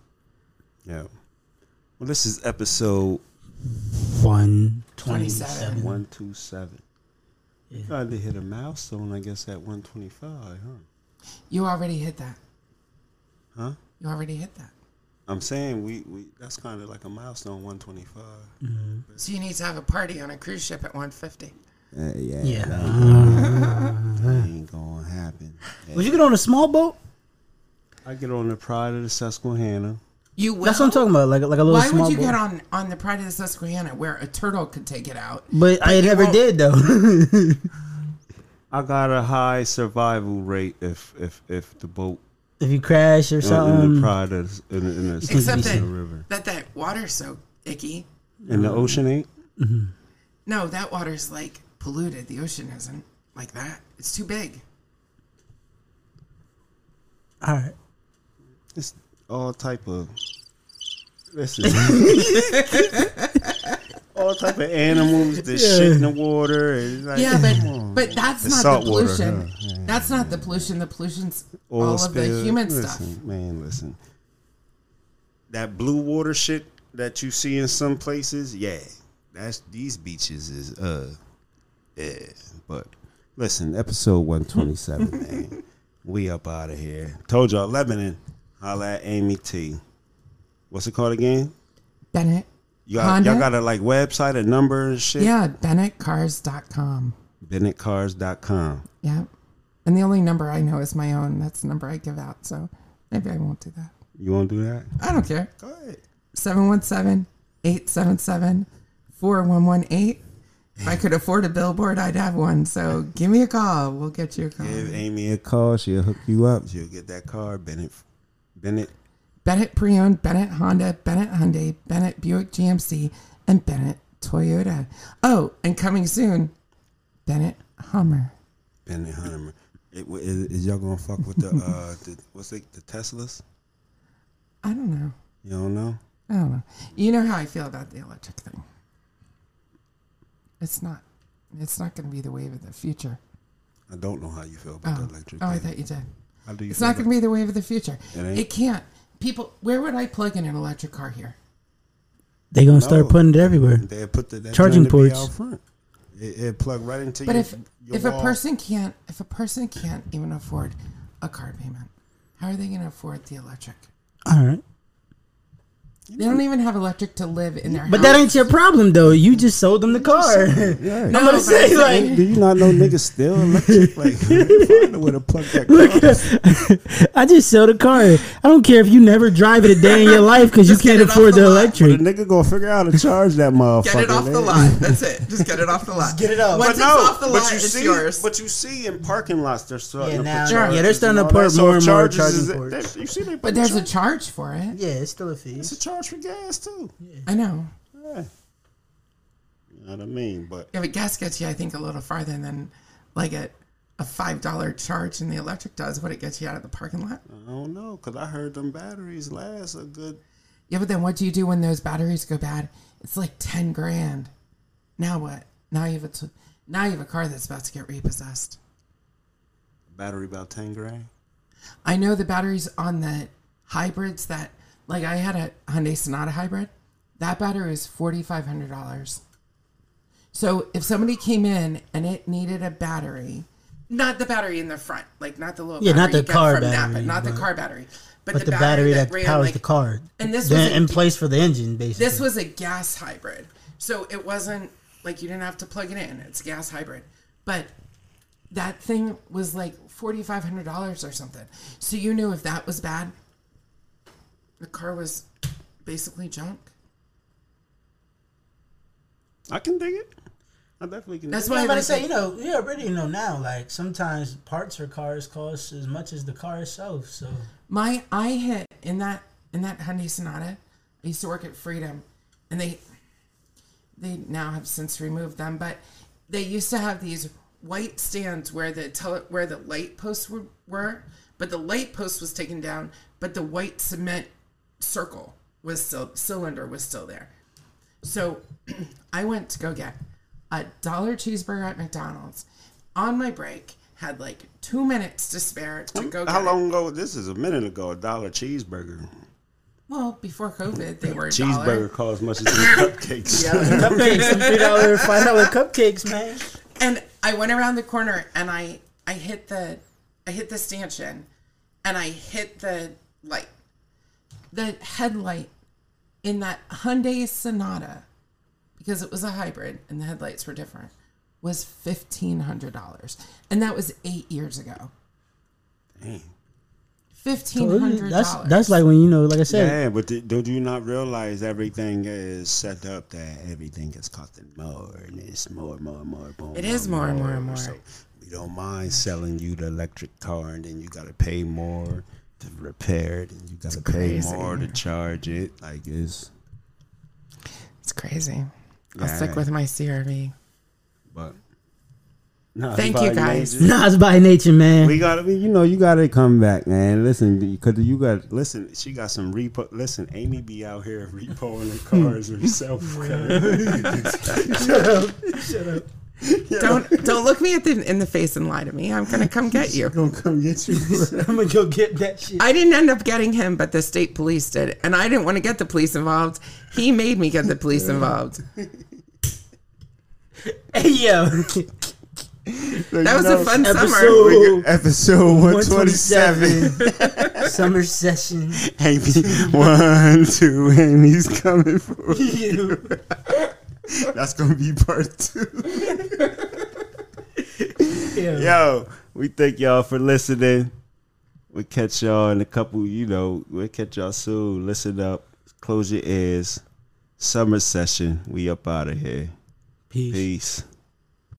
Yeah. Well, this is episode One Twenty-seven. twenty-seven. one two seven. You Tried to hit a milestone, I guess, at one twenty five, huh? You already hit that. Huh? You already hit that. I'm saying we, we that's kind of like a milestone, one twenty five. So you need to have a party on a cruise ship at 150. Uh, yeah, Yeah. that ain't gonna happen. Would you get on a small boat? I get on the Pride of the Susquehanna. You will. That's what I'm talking about. Like like a little Why small would you boat. get on on the Pride of the Susquehanna where a turtle could take it out? but I never won't- did though. I got a high survival rate if if if the boat if you crash or uh, in, in something. the Pride of in, the- in the Except Susquehanna that, River that that water's so icky. in the ocean ain't. No, that water's like polluted. The ocean isn't like that. It's too big. All right. It's all type of listen. all type of animals that shit in the water. And like, Yeah, but but that's The not salt the water, pollution. huh? Yeah, That's not the pollution. The pollution's Oil all of the human listen, stuff. Man, listen. That blue water shit that you see in some places, yeah, that's these beaches is uh, yeah. But listen, episode one twenty seven, man. We up out of here. Told y'all, Lebanon. Holla at Amy T. What's it called again? Bennett. You got, y'all got a like website, a number and shit. Yeah, BennettCars.com. BennettCars.com. Yeah. And the only number I know is my own. That's the number I give out. So maybe I won't do that. You won't do that? I don't care. Go ahead. 717 877 4118. If I could afford a billboard, I'd have one. So give me a call. We'll get you a call. Give Amy a call. She'll hook you up. She'll get that car. Bennett. Bennett. Bennett Pre-Owned, Bennett Honda, Bennett Hyundai, Bennett Buick GMC, and Bennett Toyota. Oh, and coming soon, Bennett Hummer. Bennett Hummer. It, is, is y'all gonna fuck with the uh the, what's it the Teslas? I don't know. You don't know? I don't know. You know how I feel about the electric thing. It's not. It's not going to be the wave of the future. I don't know how you feel about Oh, the electric. oh I thought you did. How do you It's not going to be the wave of the future. It? It can't. People, where would I plug in an electric car here? They're gonna start putting it everywhere. They put the Charging joint ports. out front. It, it plug right into But your, if your if a person can't if a person can't even afford a car payment, how are they going to afford the electric? All right. They don't even have electric to live in their But house. that ain't your problem though. You just sold them the car. Yeah. I'm gonna say like Do you not know niggas still electric? Like, find a way to plug that car. I just sold the car. I don't care if you never drive it a day in your life because you can't afford the the lot. But electric. nigga gonna figure out how to charge that motherfucker. Get it off the man. lot. That's it. Just get it off the lot. get it off. Once But it's no, off the but lot, you it's see, yours. but you see in parking lots they're starting Yeah, to put Sure. yeah, they're starting to put more and more charges charging is- ports. You see, but there's a charge. charge for it. Yeah, it's still a fee. It's a charge for gas too. I know. Yeah. You know what I mean? But Yeah, but gas gets you, I think, a little farther than like a, a five dollar charge in the electric does. What it gets you out of the parking lot. I don't know because I heard them batteries last a good. Yeah, but then what do you do when those batteries go bad? It's like ten grand. Now what? Now you have a t- now you have a car that's about to get repossessed. Battery about ten grand. I know the batteries on the hybrids that like I had a Hyundai Sonata hybrid. That battery is forty five hundred dollars. So if somebody came in and it needed a battery, not the battery in the front, like not the little Yeah, not the car battery, Napa, not the car battery, but, But the battery that ran, powers like- the car. And this was a- in place for the engine, basically. This was a gas hybrid. So it wasn't like you didn't have to plug it in. It's a gas hybrid. But that thing was like $4,500 or something. So you knew if that was bad, the car was basically junk. I can dig it. I definitely can. That's dig Yeah, why I'm about to say, say, you know, you already know now. Like sometimes parts for cars cost as much as the car itself. So my I hit in that in that Hyundai Sonata. I used to work at Freedom, and they they now have since removed them, but they used to have these white stands where the tele, where the light posts were, were, but the light post was taken down, but the white cement circle was still cylinder was still there. So I went to go get a dollar cheeseburger at McDonald's. On my break, had like two minutes to spare to go. How get long ago? This is a minute ago. A dollar cheeseburger. Well, before COVID, they were a Cheeseburger dollar. costs as much as these cupcakes. cupcakes, some three dollar, five dollar cupcakes, man. And I went around the corner and I I hit the I hit the stanchion and I hit the light. The headlight in that Hyundai Sonata because it was a hybrid and the headlights were different was $1500 and that was 8 years ago. Dang. $1500. That's that's like when you know, like I said, Yeah, but th- don't you not realize everything is set up that everything is costing more and it's more, more, more, more. It is more and more and more. So we don't mind selling you the electric car and then you got to pay more to repair it and you got to pay crazy. more to charge it. Like it's, It's crazy. I'll Yeah. stick with my CRV. but. No, Thank you, guys. nature. Nas by nature, man. We gotta be, you know, you gotta come back, man. Listen, because you got, listen, she got some repo. Listen, Amy be out here repoing the cars herself. Don't don't look me at the, in the face and lie to me. I'm gonna come get you. gonna come get you. I'm gonna go get that shit. I didn't end up getting him, but the state police did, and I didn't want to get the police involved. He made me get the police involved. Hey yo, That was a fun summer. episode Episode one twenty seven. 127, summer session. Amy, one, two, and he's coming for you. That's gonna be part two. Yeah. Yo, we thank y'all for listening. We catch y'all in a couple, you know, we'll catch y'all soon. Listen up, close your ears. Summer session. We up out of here. Peace. Peace.